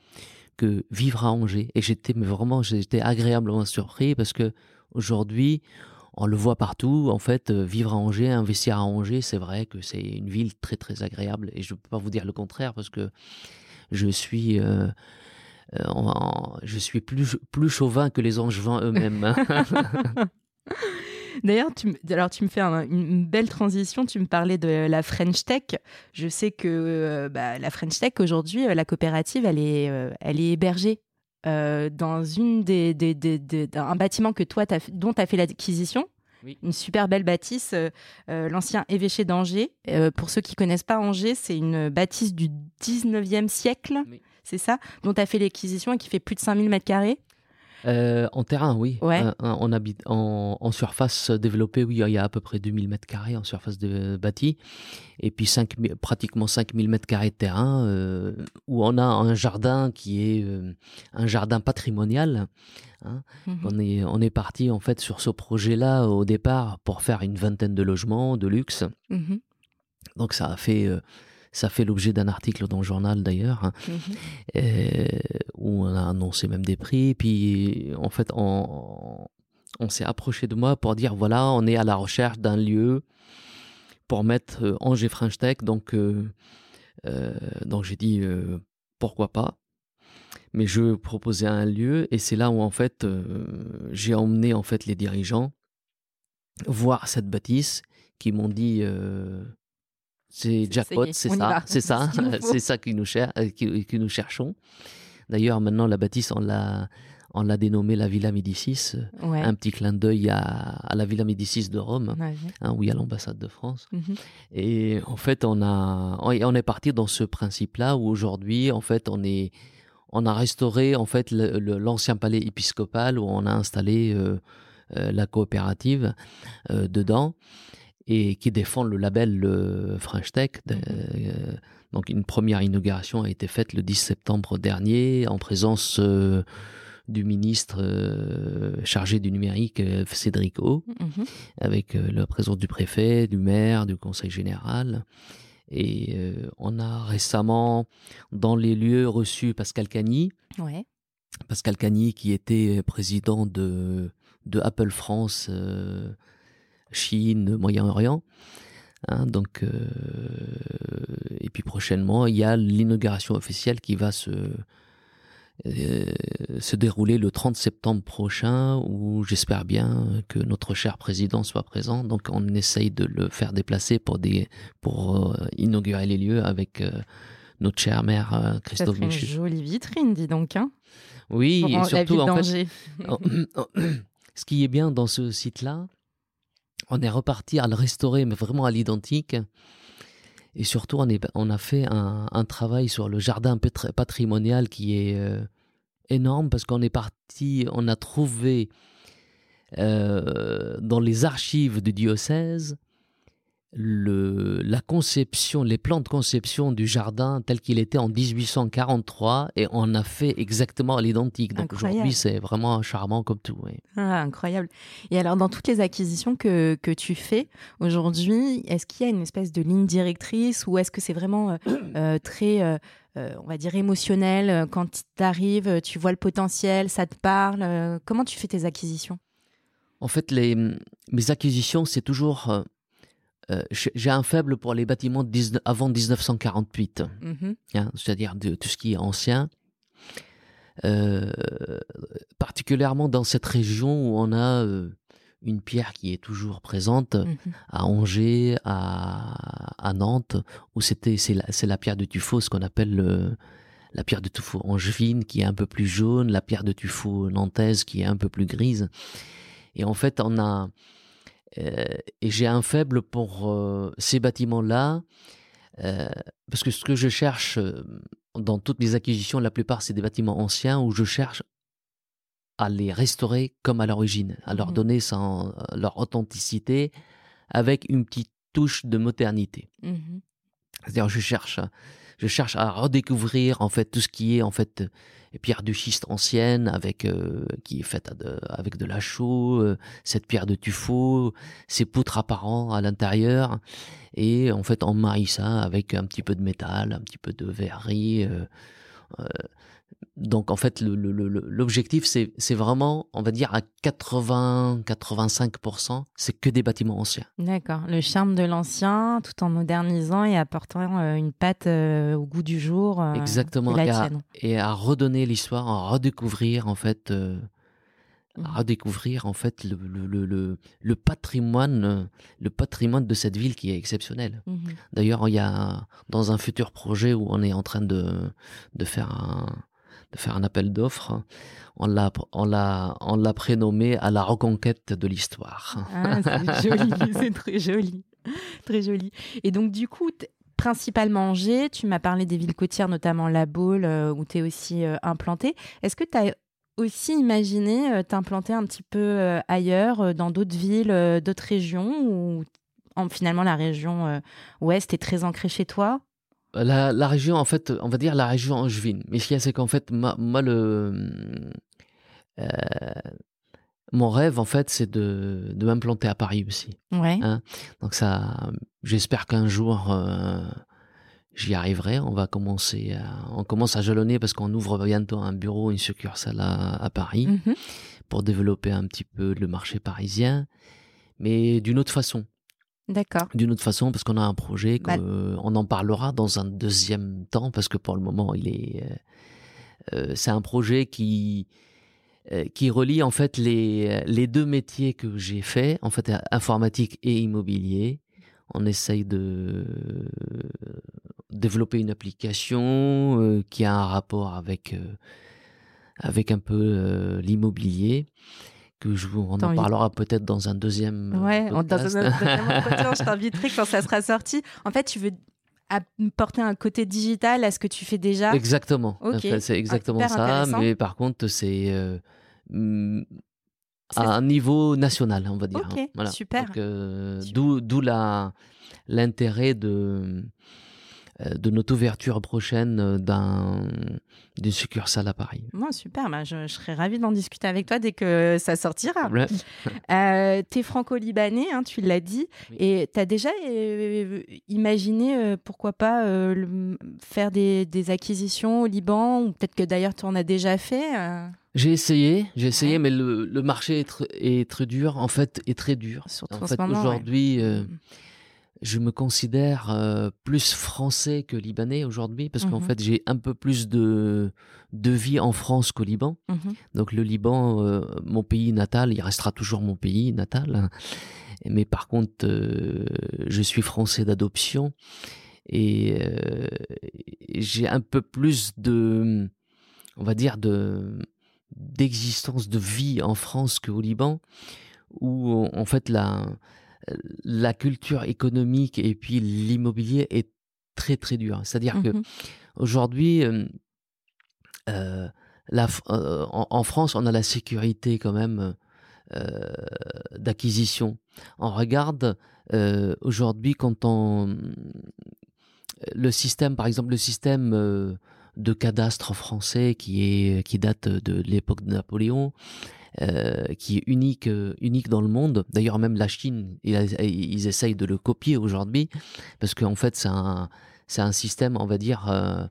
que vivre à Angers. Et j'étais vraiment, j'étais agréablement surpris parce que aujourd'hui, on le voit partout. En fait, euh, vivre à Angers, investir à Angers, c'est vrai que c'est une ville très très agréable. Et je ne peux pas vous dire le contraire parce que je suis, euh, euh, je suis plus plus chauvin que les Angevins eux-mêmes. D'ailleurs, tu, alors tu me fais une belle transition. Tu me parlais de la French Tech. Je sais que euh, bah, la French Tech aujourd'hui, euh, la coopérative, elle est, euh, elle est hébergée dans une des, un bâtiment que toi, as, dont tu as fait l'acquisition. Une super belle bâtisse, l'ancien évêché d'Angers. pour ceux qui connaissent pas Angers, c'est une bâtisse du 19e siècle, c'est ça, dont tu as fait l'acquisition et qui fait plus de 5000 mètres carrés. Euh, en terrain, oui. habite en, surface développée, oui, il y a à peu près 2000 mètres carrés en surface de, bâtie. Et puis 5, pratiquement 5000 mètres carrés de terrain euh, où on a un jardin qui est euh, un jardin patrimonial. Hein. Mhm. On est, on est parti en fait sur ce projet-là au départ pour faire une vingtaine de logements de luxe. Mhm. Donc ça a fait ça fait l'objet d'un article dans le journal d'ailleurs, hein, mhm. où on a annoncé même des prix. Puis en fait, on, on s'est approché de moi pour dire voilà, on est à la recherche d'un lieu pour mettre euh, Angers French Tech. Donc, euh, euh, donc j'ai dit pourquoi pas. Mais je proposais un lieu et c'est là où en fait j'ai emmené en fait les dirigeants voir cette bâtisse qui m'ont dit c'est jackpot, c'est ça, c'est ça, c'est ça que nous, cher euh, nous cherchons. D'ailleurs, maintenant, la bâtisse, on l'a, on l'a dénommé la Villa Médicis, Ouais. un petit clin d'œil à, à la Villa Médicis de Rome, Ouais. hein, où il y a l'ambassade de France. Mhm. Et en fait, on a, on est parti dans ce principe-là où aujourd'hui, en fait, on est, on a restauré en fait l'ancien palais épiscopal où on a installé euh, euh, la coopérative euh, dedans et qui défend le label euh, French Tech. Mhm. euh, donc, une première inauguration a été faite le 10 septembre dernier en présence euh, du ministre euh, chargé du numérique, Cédric O Mhm. avec la présence du préfet, du maire, du conseil général. Et on a récemment, dans les lieux, reçu Pascal Cagny. Ouais. Pascal Cagny, qui était président de, de Apple France, euh, Chine, Moyen-Orient. Hein, donc, euh, et puis prochainement, il y a l'inauguration officielle qui va se, euh, se dérouler le 30 septembre prochain, où j'espère bien que notre cher président soit présent. Donc, on essaye de le faire déplacer pour, des, pour euh, inaugurer les lieux avec notre euh, Ça Christophe serait une Michu. jolie vitrine, dis donc. Hein, Oui, pour et surtout, en fait. Oh, Ce qui est bien dans ce site-là, on est reparti à le restaurer, mais vraiment à l'identique. Et surtout, on, a fait un, travail sur le jardin patri- patrimonial qui est euh, énorme parce qu'on est parti, on a trouvé euh, dans les archives du diocèse le, la conception, les plans de conception du jardin tel qu'il était en 1843 et on a fait exactement à l'identique. Donc aujourd'hui, c'est vraiment charmant comme tout. oui. Ah, incroyable. Et alors, dans toutes les acquisitions que, que tu fais aujourd'hui, est-ce qu'il y a une espèce de ligne directrice ou est-ce que c'est vraiment euh, euh, très, euh, euh, on va dire, émotionnel Quand tu arrives, tu vois le potentiel, ça te parle Comment tu fais tes acquisitions? En fait, les, mes acquisitions, c'est toujours. Euh, j'ai un faible pour les bâtiments de 19 avant 1948, Mhm. hein, c'est-à-dire de tout ce qui est ancien. Euh, particulièrement dans cette région où on a euh, une pierre qui est toujours présente, Mhm. à Angers, à, à Nantes, où c'était c'est la, pierre de tuffeau, ce qu'on appelle le- la pierre de tuffeau angevine, qui est un peu plus jaune, la pierre de tuffeau nantaise, qui est un peu plus grise. Et en fait, on a et j'ai un faible pour euh, ces bâtiments-là, euh, parce que ce que je cherche euh, dans toutes les acquisitions, la plupart c'est des bâtiments anciens où je cherche à les restaurer comme à l'origine, à leur Mhm. donner leur authenticité avec une petite touche de modernité. Mhm. C'est-à-dire, je cherche, je cherche à redécouvrir en fait tout ce qui est en fait pierre de schiste ancienne avec euh, qui est faite avec de la chaux, euh, cette pierre de tuffeau, ces poutres apparents à l'intérieur, et en fait on marie ça avec un petit peu de métal, un petit peu de verrerie. euh, donc en fait l'objectif c'est vraiment on va dire à 80-85% c'est que des bâtiments anciens. D'accord. Le charme de l'ancien, tout en modernisant et apportant euh, une patte euh, au goût du jour. euh, Exactement. Et à, tienne. et à redonner l'histoire, à redécouvrir en fait, euh, à redécouvrir en fait le, le, le, le- patrimoine, le patrimoine de cette ville qui est exceptionnel. Mhm. D'ailleurs, il y a dans un futur projet où on est en train de, de faire un de faire un appel d'offres, on l'a on l'a on l'a prénommé à la reconquête de l'histoire. Ah, c'est joli, c'est très joli. Très joli. Et donc, du coup, principalement Angers, tu m'as parlé des villes côtières, notamment La Baule, euh, où tu es aussi euh, implanté. Est-ce que tu as aussi imaginé euh, t'implanter un petit peu ailleurs, dans d'autres villes, d'autres régions, ou en, finalement la région ouest est très ancrée chez toi? La, la région, en fait, on va dire la région angevine. Mais ce qu'il y a, c'est qu'en fait, moi, moi, le, euh, mon rêve, en fait, c'est de, de m'implanter à Paris aussi. Ouais. Hein Donc ça, j'espère qu'un jour, euh, j'y arriverai. On va commencer, à, on commence à jalonner parce qu'on ouvre bientôt un bureau, une succursale à, à Paris Mhm. pour développer un petit peu le marché parisien, mais d'une autre façon D'accord. d'une autre façon parce qu'on a un projet Bah- qu'on en parlera dans un deuxième temps parce que pour le moment il est euh, euh, c'est un projet qui euh, qui relie en fait les les deux métiers que j'ai fait en fait informatique et immobilier on essaye de développer une application euh, qui a un rapport avec euh, avec un peu l'immobilier que je vous, on en parlera peut-être dans un deuxième ouais, dans un deuxième entretien, je t'inviterai quand ça sera sorti. En fait, tu veux apporter un côté digital à ce que tu fais déjà? Exactement. c'est exactement ah, ça. Mais par contre, c'est mm, à un niveau national, on va dire. Hein. Ok, super. Euh, d'où l'intérêt de euh, de notre ouverture prochaine euh, d'un d'une succursale à Paris. super, bah, je, serais ravie d'en discuter avec toi dès que ça sortira. euh, tu es franco-libanais, hein, tu l'as dit, et tu as déjà euh, imaginé, pourquoi pas, faire des, des, acquisitions au Liban, ou peut-être que d'ailleurs tu en as déjà fait j'ai essayé, j'ai essayé, mais le, le marché est, est, très dur, en fait, est très dur. Surtout en, fait, aujourd'hui, mm je me considère euh, plus français que libanais aujourd'hui parce qu'en mmh fait j'ai un peu plus de, de vie en France qu'au Liban. Mmh Donc le Liban, euh, mon pays natal, il restera toujours mon pays natal. Mais par contre, euh, je suis français d'adoption et j'ai un peu plus de, on va dire, de d'existence de vie en France qu'au Liban où en fait la la culture économique et puis l'immobilier est très très dur. C'est-à-dire que mmh aujourd'hui, euh, euh, en, France, on a la sécurité quand même d'acquisition. On regarde aujourd'hui quand on le système, par exemple, le système de cadastre français qui est qui date de l'époque de Napoléon euh, qui est unique, euh, unique dans le monde. D'ailleurs, même la Chine, ils, essayent de le copier aujourd'hui, parce qu'en fait, c'est un, c'est un système, on va dire, euh,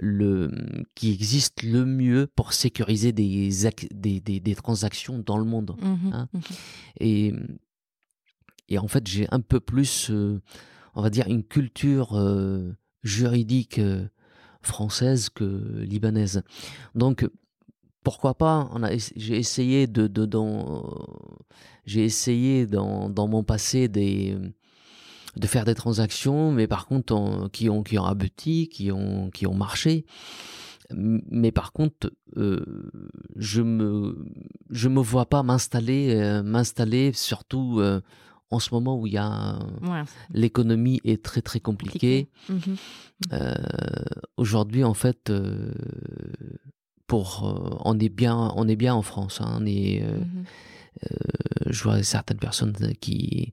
le, qui existe le mieux pour sécuriser des, des, des, transactions dans le monde. Mmh hein. mmh et, et en fait, j'ai un peu plus, on va dire, une culture juridique française que libanaise. Donc, pourquoi pas J'ai essayé de, de dans, j'ai essayé dans, dans, mon passé des, de faire des transactions, mais par contre qui ont qui ont abouti, qui ont qui ont marché. Mais par contre, euh, je me je me vois pas m'installer euh, m'installer surtout euh, en ce moment où il y a l'économie est très très compliquée. Mmh aujourd'hui, en fait pour euh, on est bien on est bien en France hein, on est euh, mmh euh, je vois certaines personnes qui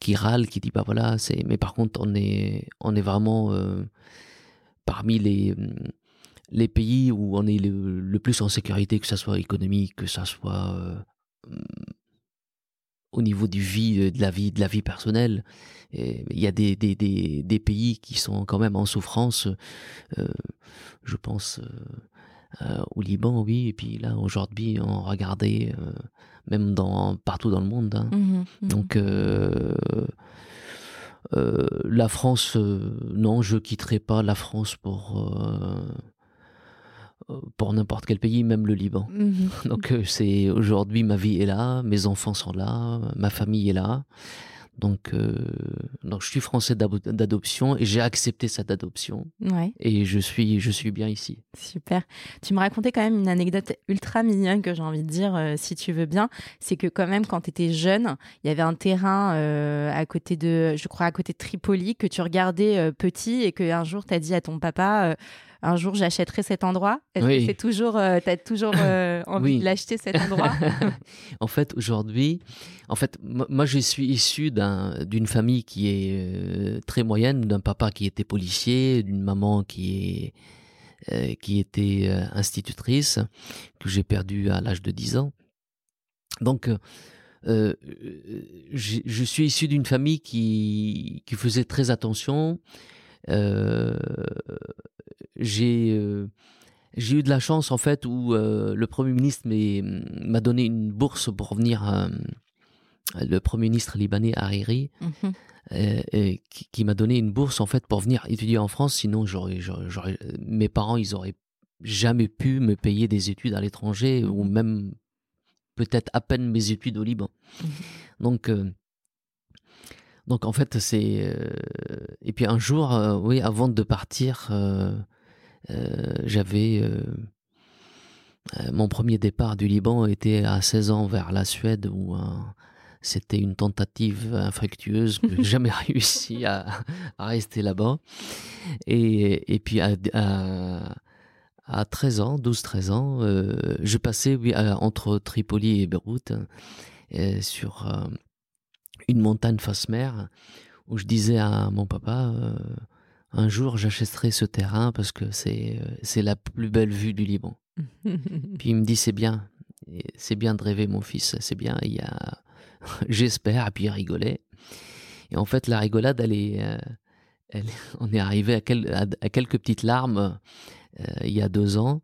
qui râlent qui disent bah voilà c'est mais par contre on est on est vraiment parmi les les pays où on est le, plus en sécurité que ça soit économique que ça soit au niveau du vie de la vie de la vie personnelle. Il y a des, des, des, des, pays qui sont quand même en souffrance. Je pense euh, au Liban, oui, et puis là aujourd'hui on regardait euh, même dans partout dans le monde. Hein. Mmh mmh Donc euh, la France, non, je quitterai pas la France pour pour n'importe quel pays, même le Liban. Mmh Donc c'est aujourd'hui ma vie est là, mes enfants sont là, ma famille est là. Donc, euh, donc je suis français d'adoption et j'ai accepté cette adoption. Ouais. Et je suis, je suis bien ici. Super. Tu me racontais quand même une anecdote ultra mignonne que j'ai envie de dire, euh, si tu veux bien. C'est que quand même, quand tu étais jeune, il y avait un terrain euh, à côté de, je crois, à côté de Tripoli que tu regardais petit et qu'un jour tu as dit à ton papa un jour j'achèterai cet endroit c'est toujours, euh, tu as toujours euh, envie de l'acheter cet endroit En fait, aujourd'hui, en fait, moi je suis issu d'une famille qui est euh, très moyenne, d'un papa qui était policier, d'une maman qui est qui était institutrice, que j'ai perdu à l'âge de 10 ans. Donc, je suis issu d'une famille qui, qui faisait très attention. Euh, j'ai euh, j'ai eu de la chance en fait où euh, le premier ministre m'a donné une bourse pour venir euh, le premier ministre libanais Hariri mmh et, qui, m'a donné une bourse en fait pour venir étudier en France. Sinon j'aurais mes parents ils auraient jamais pu me payer des études à l'étranger ou mmh même peut-être à peine mes études au Liban. Mmh donc donc en fait c'est et puis un jour oui avant de partir euh, j'avais euh, mon premier départ du Liban était à 16 ans vers la Suède où c'était une tentative infructueuse que j'ai jamais réussi à, rester là-bas. Et, et, puis à, à, 13 ans, 12-13 ans, euh, je passais oui, entre Tripoli et Beyrouth euh, sur euh, une montagne face mer où je disais à mon papa un jour j'achèterai ce terrain parce que c'est c'est la plus belle vue du Liban. puis il me dit c'est bien, c'est bien de rêver mon fils, c'est bien, il y a j'espère, puis il rigolait. Et en fait, la rigolade, elle est, euh, on est arrivé à, quelques petites larmes euh, il y a deux ans.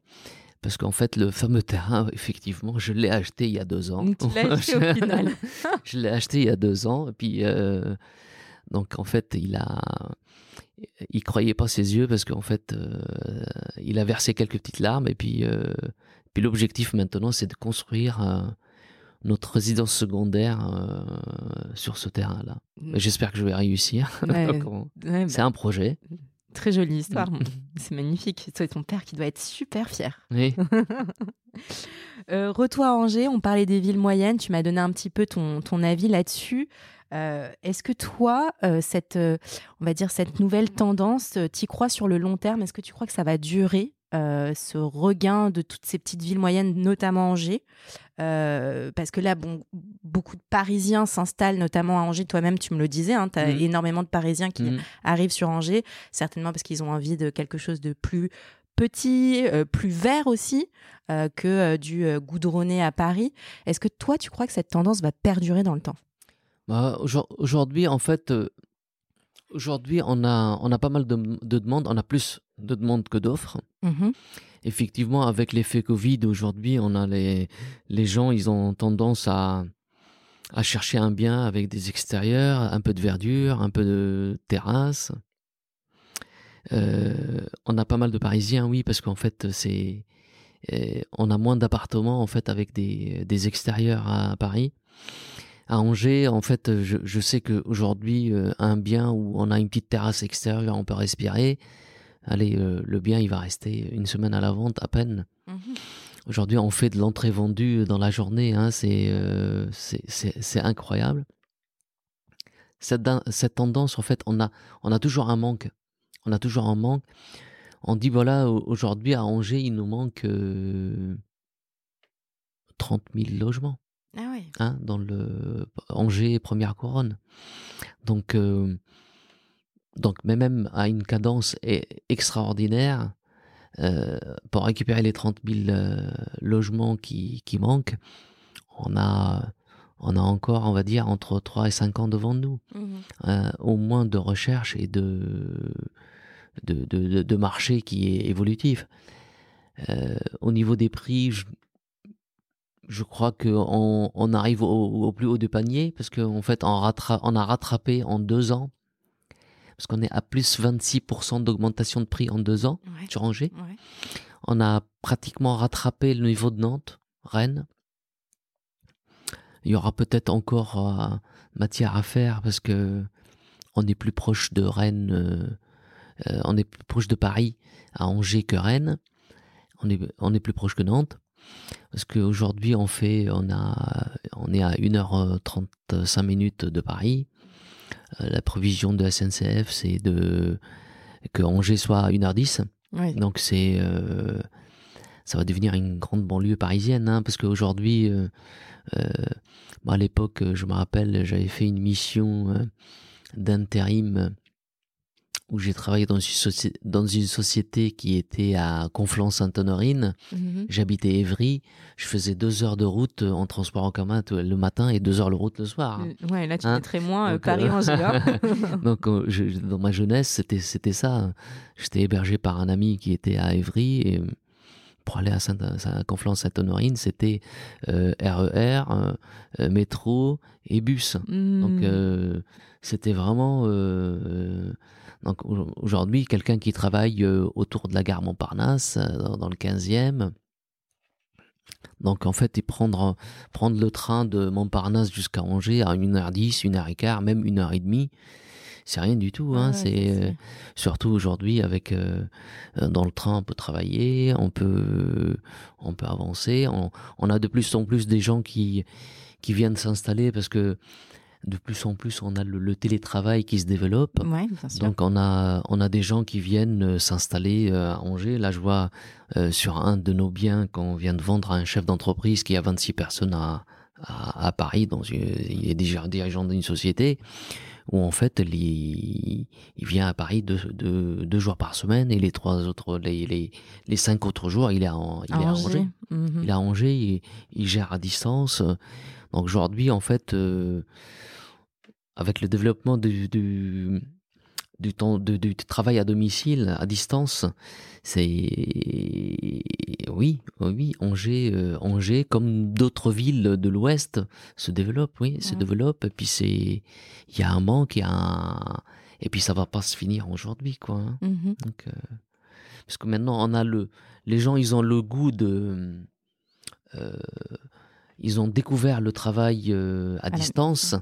Parce qu'en fait, le fameux terrain, effectivement, je l'ai acheté il y a deux ans. Tu l'as acheté au final. je l'ai acheté il y a deux ans. Et puis, euh, donc, en fait, il a, il croyait pas ses yeux parce qu'en fait, il a versé quelques petites larmes. Et puis, puis l'objectif maintenant, c'est de construire notre résidence secondaire euh, sur ce terrain-là. Mm. J'espère que je vais réussir. c'est un projet. Très jolie histoire. C'est magnifique. C'est ton père qui doit être super fier. Oui. euh, retour à Angers, on parlait des villes moyennes. Tu m'as donné un petit peu ton, ton avis là-dessus. Euh, est-ce que toi, euh, cette, on va dire cette nouvelle tendance, t'y crois sur le long terme? Est-ce que tu crois que ça va durer? Euh, ce regain de toutes ces petites villes moyennes, notamment Angers. Euh, parce que là, bon, beaucoup de Parisiens s'installent, notamment à Angers. Toi-même, tu me le disais, hein, tu as mmh. énormément de Parisiens qui mmh. arrivent sur Angers, certainement parce qu'ils ont envie de quelque chose de plus petit, euh, plus vert aussi que du goudronné à Paris. Est-ce que toi, tu crois que cette tendance va perdurer dans le temps? Bah, Aujourd'hui, en fait, aujourd'hui, on a, on a pas mal de, de demandes. On a plus de demandes que d'offres. Mm-hmm. Effectivement, avec l'effet Covid aujourd'hui, on a les, les gens, ils ont tendance à, à chercher un bien avec des extérieurs, un peu de verdure, un peu de terrasse. Euh, on a pas mal de Parisiens, oui, parce qu'en fait, c'est, euh, on a moins d'appartements en fait avec des, des extérieurs à Paris. À Angers, en fait, je, je sais qu'aujourd'hui, euh, un bien où on a une petite terrasse extérieure, on peut respirer, allez, euh, le bien, il va rester une semaine à la vente à peine. Mhm. Aujourd'hui, on fait de l'entrée vendue dans la journée, hein, euh, c'est incroyable. Cette, cette, tendance, en fait, on a, on a toujours un manque. On a toujours un manque. On dit, voilà, aujourd'hui, à Angers, il nous manque 30 euh, 000 logements. Ah oui. Hein, dans le Angers, première couronne. Donc, donc, mais même à une cadence e-, extraordinaire, euh, pour récupérer les 30 000 euh, logements qui, qui, manquent, on a, on a encore, on va dire, entre 3 et 5 ans devant nous, mmh euh, au moins de recherche et de, de, de, de marché qui est évolutif. au niveau des prix, je, je crois qu'on on arrive au, au, plus haut du panier parce qu'en fait, on, on a rattrapé en deux ans parce qu'on est à plus 26% d'augmentation de prix en deux ans sur Angers. On a pratiquement rattrapé le niveau de Nantes, Rennes. Il y aura peut-être encore euh, matière à faire parce que on est plus proche de Rennes, euh, euh, on est plus proche de Paris à Angers que Rennes. On est, on est plus proche que Nantes. Parce qu'aujourd'hui, on fait, on a, on est à 1h35 minutes de Paris. Euh, la provision de SNCF, c'est de que Angers soit à 1h10. Donc c'est euh, ça va devenir une grande banlieue parisienne, hein, parce qu'aujourd'hui, euh, à l'époque, je me rappelle, j'avais fait une mission d'intérim où j'ai travaillé dans une, dans une société qui était à Conflans-Sainte-Honorine. Mhm. J'habitais Évry. Je faisais deux heures de route en transport en commun le matin et deux heures de route le soir. Euh, ouais, là tu hein? très moins euh, Paris-Angers. Hein. Donc dans ma jeunesse, c'était c'était ça. J'étais hébergé par un ami qui était à Évry et pour aller à, Saint, Conflans-Sainte-Honorine, c'était RER, euh, métro et bus. Donc hmm. c'était vraiment donc aujourd'hui, quelqu'un qui travaille euh, autour de la gare Montparnasse, euh, dans, le 15e, donc en fait, il prendre, prendre le train de Montparnasse jusqu'à Angers à 1h10, 1h15, même 1h30, c'est rien du tout. Hein. Ouais, c'est euh, surtout aujourd'hui avec euh, euh, dans le train, on peut travailler, on peut on peut avancer. On, on a de plus en plus des gens qui qui viennent s'installer parce que de plus en plus on a le, le télétravail qui se développe. Ouais. Donc on a on a des gens qui viennent s'installer à Angers. Là, je vois euh, sur un de nos biens qu'on vient de vendre à un chef d'entreprise qui a 26 personnes à, à, à Paris. Dans une, il est déjà dirigeant d'une société où en fait il, il vient à Paris deux, deux, deux jours par semaine et les trois autres les, les, les cinq autres jours il est à, An- il est à Angers. Mhm. Il est à Angers, il, il gère à distance. Donc aujourd'hui, en fait, euh, avec le développement du, du, du temps de- du travail à domicile, à distance, c'est oui, oui, Angers, euh, Angers, comme d'autres villes de l'Ouest, se développe, oui, se développe. Et puis c'est, il y a un manque, il y a un, et puis ça va pas se finir aujourd'hui, quoi. hein. Mhm. Donc, euh, parce que maintenant, on a le, les gens, ils ont le goût de, euh, ils ont découvert le travail à la distance,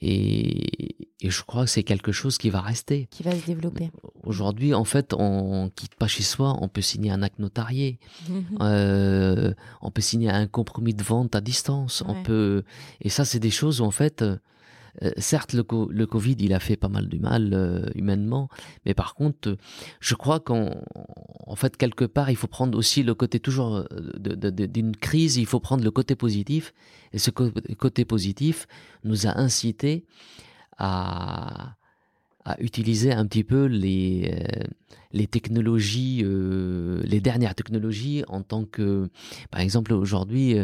et, et je crois que c'est quelque chose qui va rester. Qui va se développer. Aujourd'hui, en fait, on quitte pas chez soi, on peut signer un acte notarié, euh, on peut signer un compromis de vente à distance, Ouais. on peut, et ça, c'est des choses où en fait. Euh, certes, le, co- le Covid, il a fait pas mal du mal euh, humainement, mais par contre, euh, je crois qu'en en fait, quelque part, il faut prendre aussi le côté toujours d'une crise, il faut prendre le côté positif, et ce côté positif nous a incité à, à utiliser un petit peu les, les technologies, les dernières technologies en tant que, par exemple, aujourd'hui,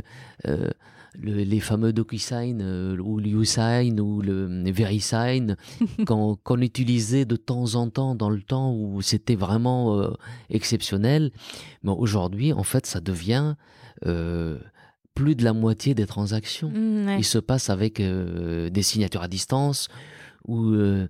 le- les fameux DocuSign euh, ou l'USign ou le VeriSign qu'on utilisait de temps en temps dans le temps où c'était vraiment euh, exceptionnel. Mais aujourd'hui, en fait, ça devient euh, plus de la moitié des transactions ouais. il se passe avec euh, des signatures à distance euh,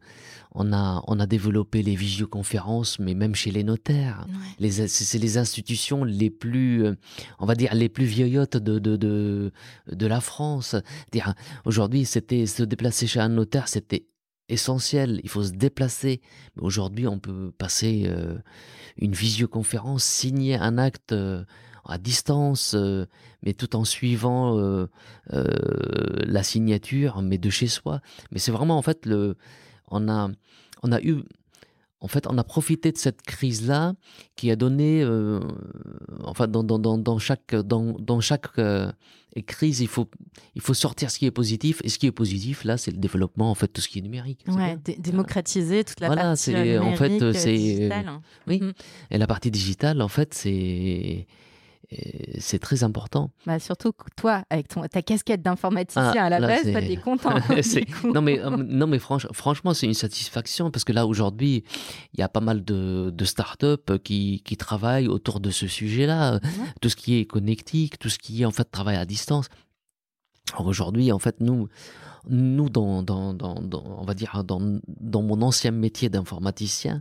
on a on a développé les visioconférences mais même chez les notaires Ouais. c'est les institutions les plus euh, on va dire les plus vieillottes de de de, de la France aujourd'hui c'était se déplacer chez un notaire c'était essentiel il faut se déplacer aujourd'hui on peut passer euh, une visioconférence signer un acte euh, à distance euh, mais tout en suivant la signature, mais de chez soi. Mais c'est vraiment en fait le, on a, on a eu, en fait, on a profité de cette crise-là qui a donné, euh, enfin, dans, dans, dans, dans chaque, dans, dans chaque euh, crise, il faut, il faut sortir ce qui est positif. Et ce qui est positif, là, c'est le développement, en fait, tout ce qui est numérique. Ouais, démocratiser toute la Voilà, partie c'est- euh, en fait, euh, c'est- digitale. Oui. Mhm. Et la partie digitale, en fait, c'est, c'est très important. Bah, surtout que toi, avec ton, ta casquette d'informaticien Ah, à la là, base, t'es content. Non mais euh, non mais franch- franchement c'est une satisfaction parce que là aujourd'hui il y a pas mal de, de startups qui, qui travaillent autour de ce sujet-là, tout ce qui est connectique, tout ce qui est en fait travail à distance. Aujourd'hui en fait nous nous dans, dans, dans, dans- on va dire dans, dans mon ancien métier d'informaticien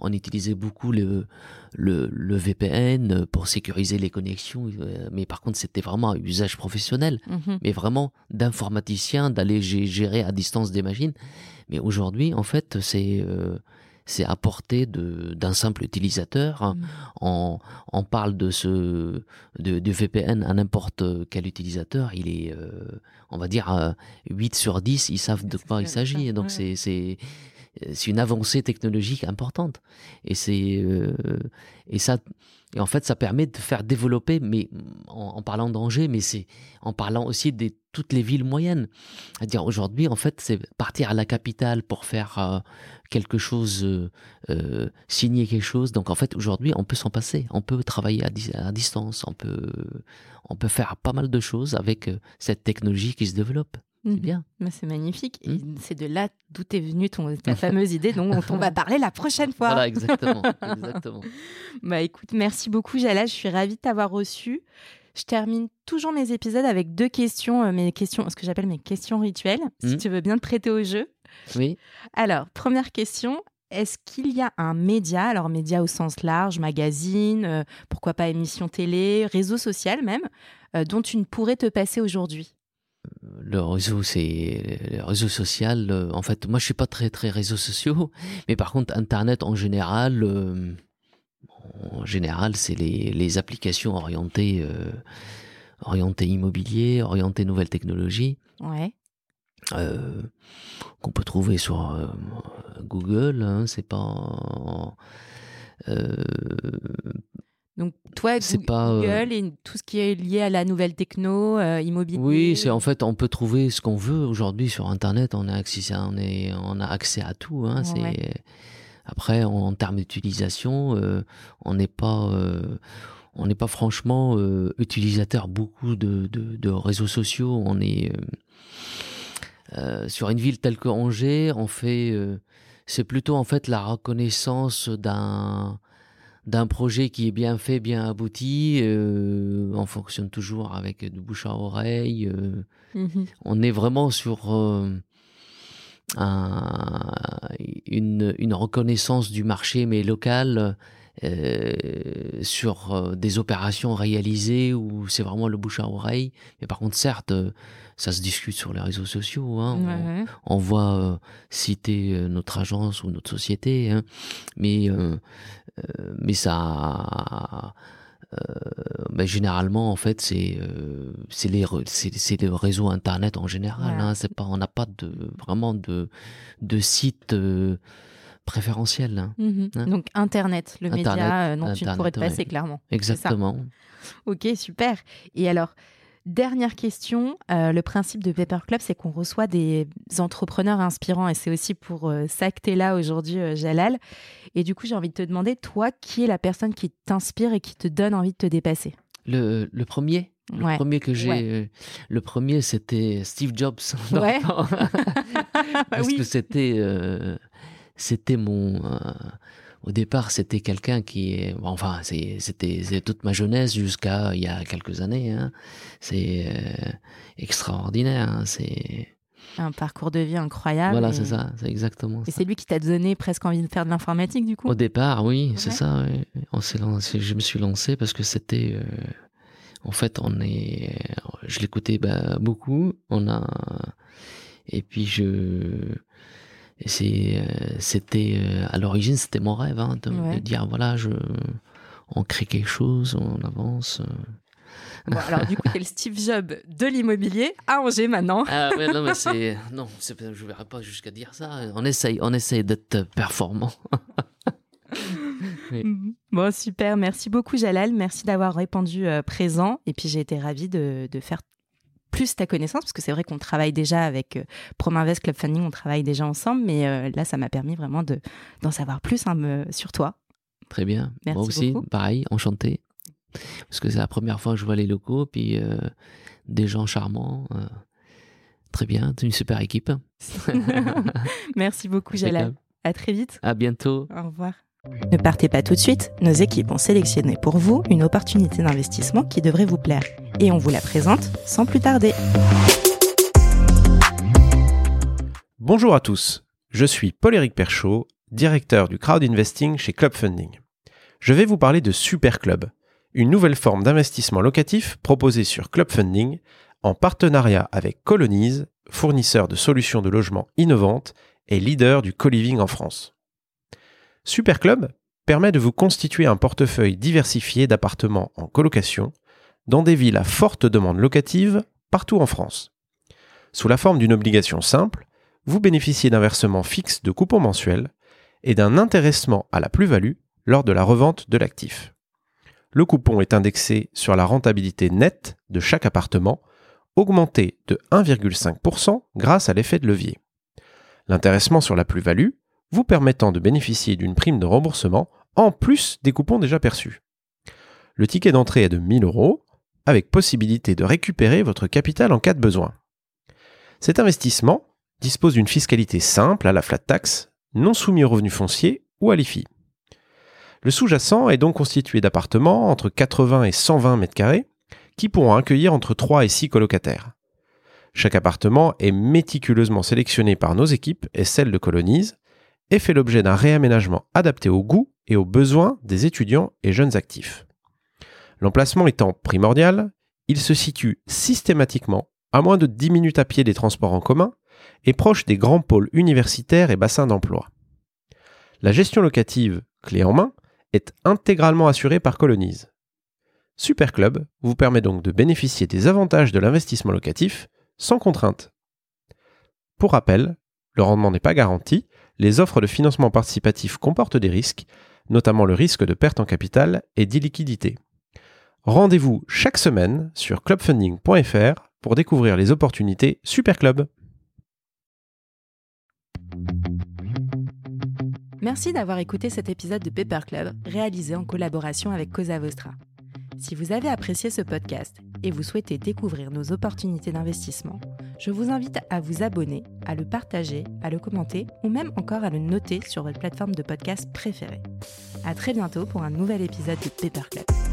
on utilisait beaucoup le, le, le VPN pour sécuriser les connexions euh, mais par contre c'était vraiment un usage professionnel Mhm. mais vraiment d'informaticien, d'aller gé- gérer à distance des machines. Mais aujourd'hui, en fait, c'est euh, c'est à portée de- d'un simple utilisateur. Mhm. On, on parle de ce de, de VPN à n'importe quel utilisateur. Il est, euh, on va dire, euh, 8 sur 10, ils savent de quoi il s'agit. Donc ouais. c'est c'est c'est une avancée technologique importante. Et c'est euh, et ça et en fait ça permet de faire développer, mais en, en parlant d'Angers, mais c'est en parlant aussi de toutes les villes moyennes. C'est-à-dire aujourd'hui, en fait, c'est partir à la capitale pour faire euh, quelque chose, euh, euh, signer quelque chose. Donc en fait, aujourd'hui, on peut s'en passer. On peut travailler à, à distance. On peut, on peut faire pas mal de choses avec euh, cette technologie qui se développe. Mhm. C'est bien. Mais c'est magnifique. Et Mhm. c'est de là d'où est venue ton, ta fameuse idée dont on va parler la prochaine fois. Voilà, exactement, exactement. Bah écoute, merci beaucoup Jala, je suis ravie de t'avoir reçu. Je termine toujours mes épisodes avec deux questions, euh, mes questions, ce que j'appelle mes questions rituelles, si Mhm. tu veux bien te prêter au jeu. Oui. Alors, première question, est-ce qu'il y a un média, alors média au sens large, magazine, euh, pourquoi pas émission télé, réseau social même, euh, dont tu ne pourrais te passer aujourd'hui? Le réseau, c'est le réseau social. euh, en fait, moi, je suis pas très très réseaux sociaux, mais par contre, Internet en général, euh, en général, c'est les, les applications orientées, euh, orientées immobilier, orientées nouvelles technologies, Ouais. qu'on peut trouver sur Google. Hein, c'est pas. Donc, toi, pas, euh, Google et tout ce qui est lié à la nouvelle techno, euh, immobilier. Oui, c'est en fait, on peut trouver ce qu'on veut aujourd'hui sur Internet. On a accès, à, on est, on a accès à tout. Hein, c'est après en, en termes d'utilisation, euh, on n'est pas, euh, on n'est pas franchement euh, utilisateur beaucoup de, de, de réseaux sociaux. On est euh, euh, sur une ville telle que Angers, on fait, c'est plutôt en fait la reconnaissance d'un d'un projet qui est bien fait, bien abouti. euh, on fonctionne toujours avec du bouche à oreille. euh, Mhm. on est vraiment sur euh, un- une, une reconnaissance du marché, mais local, sur des opérations réalisées où c'est vraiment le bouche à oreille. Mais par contre, certes, ça se discute sur les réseaux sociaux. hein. Ouais, On- voit citer notre agence ou notre société, hein, mais mais ça, euh, ben, généralement en fait c'est euh, c'est les c'est le réseau internet en général. Hein, c'est pas on n'a pas de vraiment de de site euh, préférentiel. hein. Mhm. Hein? Donc, Internet, le Internet, média euh, dont tu ne Internet, pourrais te passer, ouais. clairement. Exactement. Ok, super. Et alors, dernière question. euh, le principe de Paper Club, c'est qu'on reçoit des entrepreneurs inspirants et c'est aussi pour euh, ça que tu es là aujourd'hui, euh, Jalal. Et du coup, j'ai envie de te demander, toi, qui est la personne qui t'inspire et qui te donne envie de te dépasser? Le, le premier? Le Ouais. premier que j'ai, Ouais. euh, le premier c'était Steve Jobs. Ouais. temps. Parce oui. que c'était, c'était mon. Au départ, c'était quelqu'un qui Enfin, c'était toute ma jeunesse jusqu'à il y a quelques années. hein. C'est euh, extraordinaire. hein, C'est Un parcours de vie incroyable. voilà, et- c'est ça. C'est exactement Et c'est lui qui t'a donné presque envie de faire de l'informatique, du coup? Au départ, oui, c'est ça. ouais. On s'est lancé, je me suis lancé parce que c'était. euh, en fait, on est. Je l'écoutais bah, beaucoup. On a. Et puis je. Euh, c'était euh, à l'origine, c'était mon rêve hein, de, Ouais. de dire voilà, je, on crée quelque chose, on avance. euh. Bon, alors, du coup, t'es le Steve Jobs de l'immobilier à Angers maintenant. Ah ouais, non mais c'est non, c'est, je verrai pas jusqu'à dire ça. On essaye, on essaye d'être performant. Oui. Bon, super. Merci beaucoup, Jalal. Merci d'avoir répondu euh, présent. Et puis, j'ai été ravie de, de faire plus ta connaissance, parce que c'est vrai qu'on travaille déjà avec euh, Prominvest Club Funding, on travaille déjà ensemble, mais euh, là, ça m'a permis vraiment de, d'en savoir plus hein, me- sur toi. Très bien. Merci Moi aussi, beaucoup. pareil, enchanté. Parce que c'est la première fois que je vois les locaux, puis euh, des gens charmants. très bien, une super équipe. Merci beaucoup, Jalal. À très vite. À bientôt. Au revoir. Ne partez pas tout de suite, nos équipes ont sélectionné pour vous une opportunité d'investissement qui devrait vous plaire. Et on vous la présente sans plus tarder. Bonjour à tous, je suis Paul-Éric Perchaud, directeur du crowd investing chez Club Funding. Je vais vous parler de Super Club, une nouvelle forme d'investissement locatif proposée sur Club Funding en partenariat avec Colonize, fournisseur de solutions de logement innovantes et leader du co-living en France. Super Club permet de vous constituer un portefeuille diversifié d'appartements en colocation dans des villes à forte demande locative partout en France. Sous la forme d'une obligation simple, vous bénéficiez d'un versement fixe de coupons mensuels et d'un intéressement à la plus-value lors de la revente de l'actif. Le coupon est indexé sur la rentabilité nette de chaque appartement, augmenté de 1,5% grâce à l'effet de levier. L'intéressement sur la plus-value vous permettant de bénéficier d'une prime de remboursement en plus des coupons déjà perçus. Le ticket d'entrée est de 1000 euros, avec possibilité de récupérer votre capital en cas de besoin. Cet investissement dispose d'une fiscalité simple à la flat tax, non soumis aux revenus fonciers ou à l'IFI. Le sous-jacent est donc constitué d'appartements entre 80 et 120 mètres carrés qui pourront accueillir entre 3 et 6 colocataires. Chaque appartement est méticuleusement sélectionné par nos équipes et celles de Colonise et fait l'objet d'un réaménagement adapté aux goûts et aux besoins des étudiants et jeunes actifs. L'emplacement étant primordial, il se situe systématiquement à moins de 10 minutes à pied des transports en commun et proche des grands pôles universitaires et bassins d'emploi. La gestion locative, clé en main, est intégralement assurée par Colonize. Superclub vous permet donc de bénéficier des avantages de l'investissement locatif sans contrainte. Pour rappel, le rendement n'est pas garanti, les offres de financement participatif comportent des risques, notamment le risque de perte en capital et d'illiquidité. Rendez-vous chaque semaine sur clubfunding.fr pour découvrir les opportunités Superclub. Merci d'avoir écouté cet épisode de Paper Club réalisé en collaboration avec Cosa Vostra. Si vous avez apprécié ce podcast et vous souhaitez découvrir nos opportunités d'investissement, je vous invite à vous abonner, à le partager, à le commenter ou même encore à le noter sur votre plateforme de podcast préférée. À très bientôt pour un nouvel épisode de Paper Club.